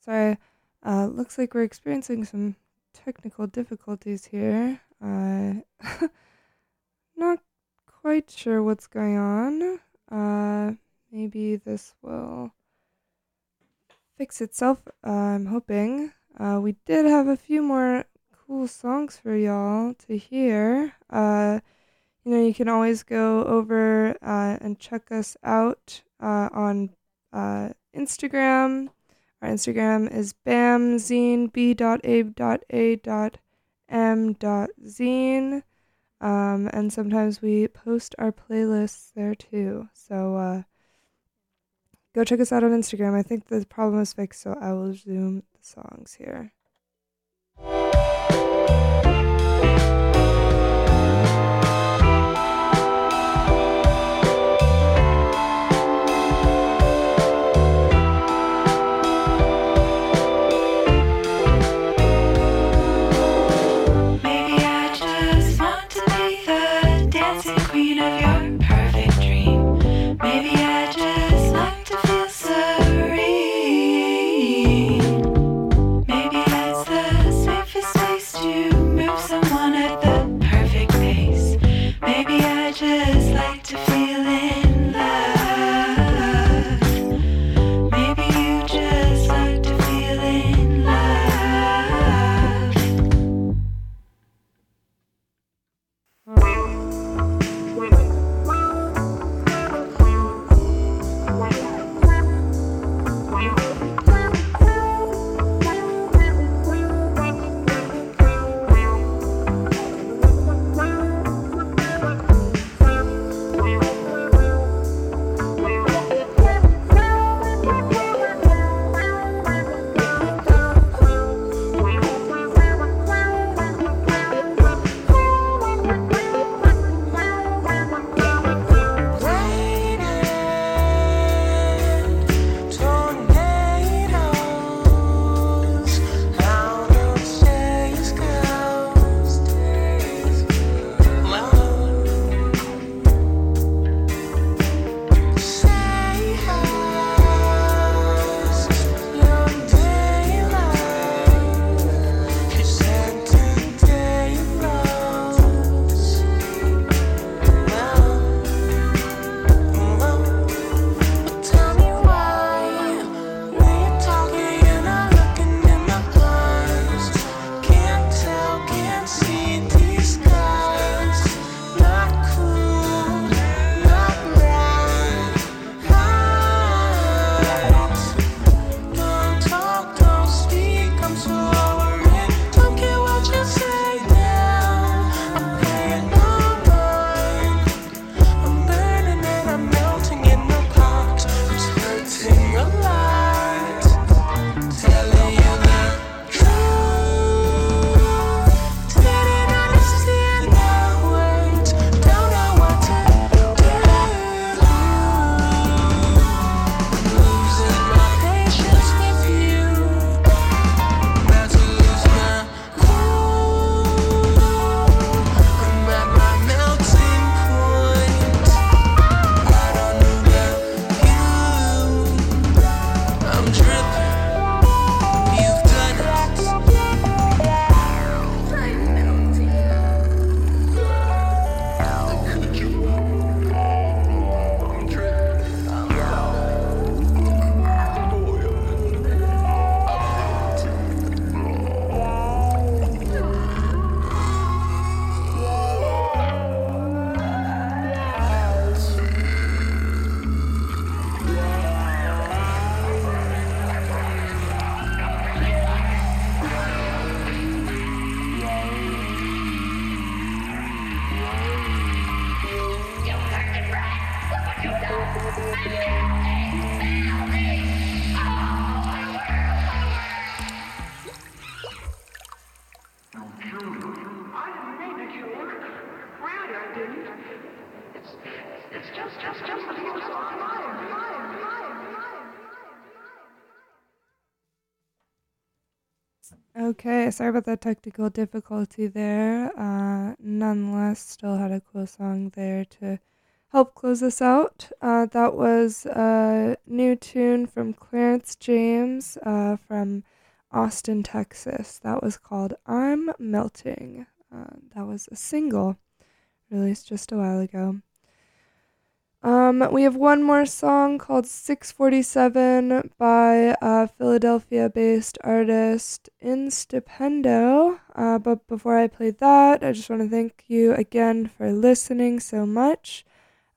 Sorry, uh, looks like we're experiencing some technical difficulties here. Uh, (laughs) not quite sure what's going on. Uh, maybe this will fix itself. Uh, I'm hoping. Uh, we did have a few more cool songs for y'all to hear. Uh, you know, you can always go over uh, and check us out uh, on uh, Instagram. Our Instagram is bamzine, b dot a dot a dot m dot zine. Um, and sometimes we post our playlists there too. So uh, go check us out on Instagram. I think the problem is fixed, so I will zoom the songs here. Okay, sorry about that technical difficulty there. Uh, nonetheless, still had a cool song there to help close us out. Uh, that was a new tune from Clarence James uh, from Austin, Texas. That was called I'm Melting. Uh, that was a single released just a while ago. Um, we have one more song called 647 by a Philadelphia based artist Instupendo. Uh, but before I play that, I just want to thank you again for listening so much.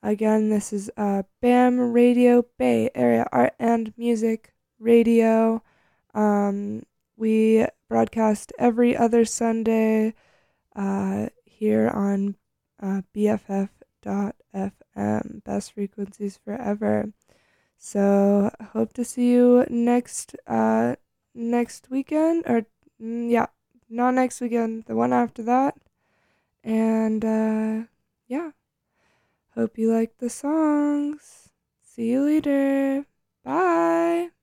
Again, this is uh, BAM Radio Bay Area Art and Music Radio. Um, we broadcast every other Sunday uh, here on uh, BFF.FM, best frequencies forever. So hope to see you next uh, next weekend, or mm, yeah, not next weekend, the one after that. And uh, yeah, hope you like the songs. See you later. Bye.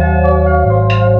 Thank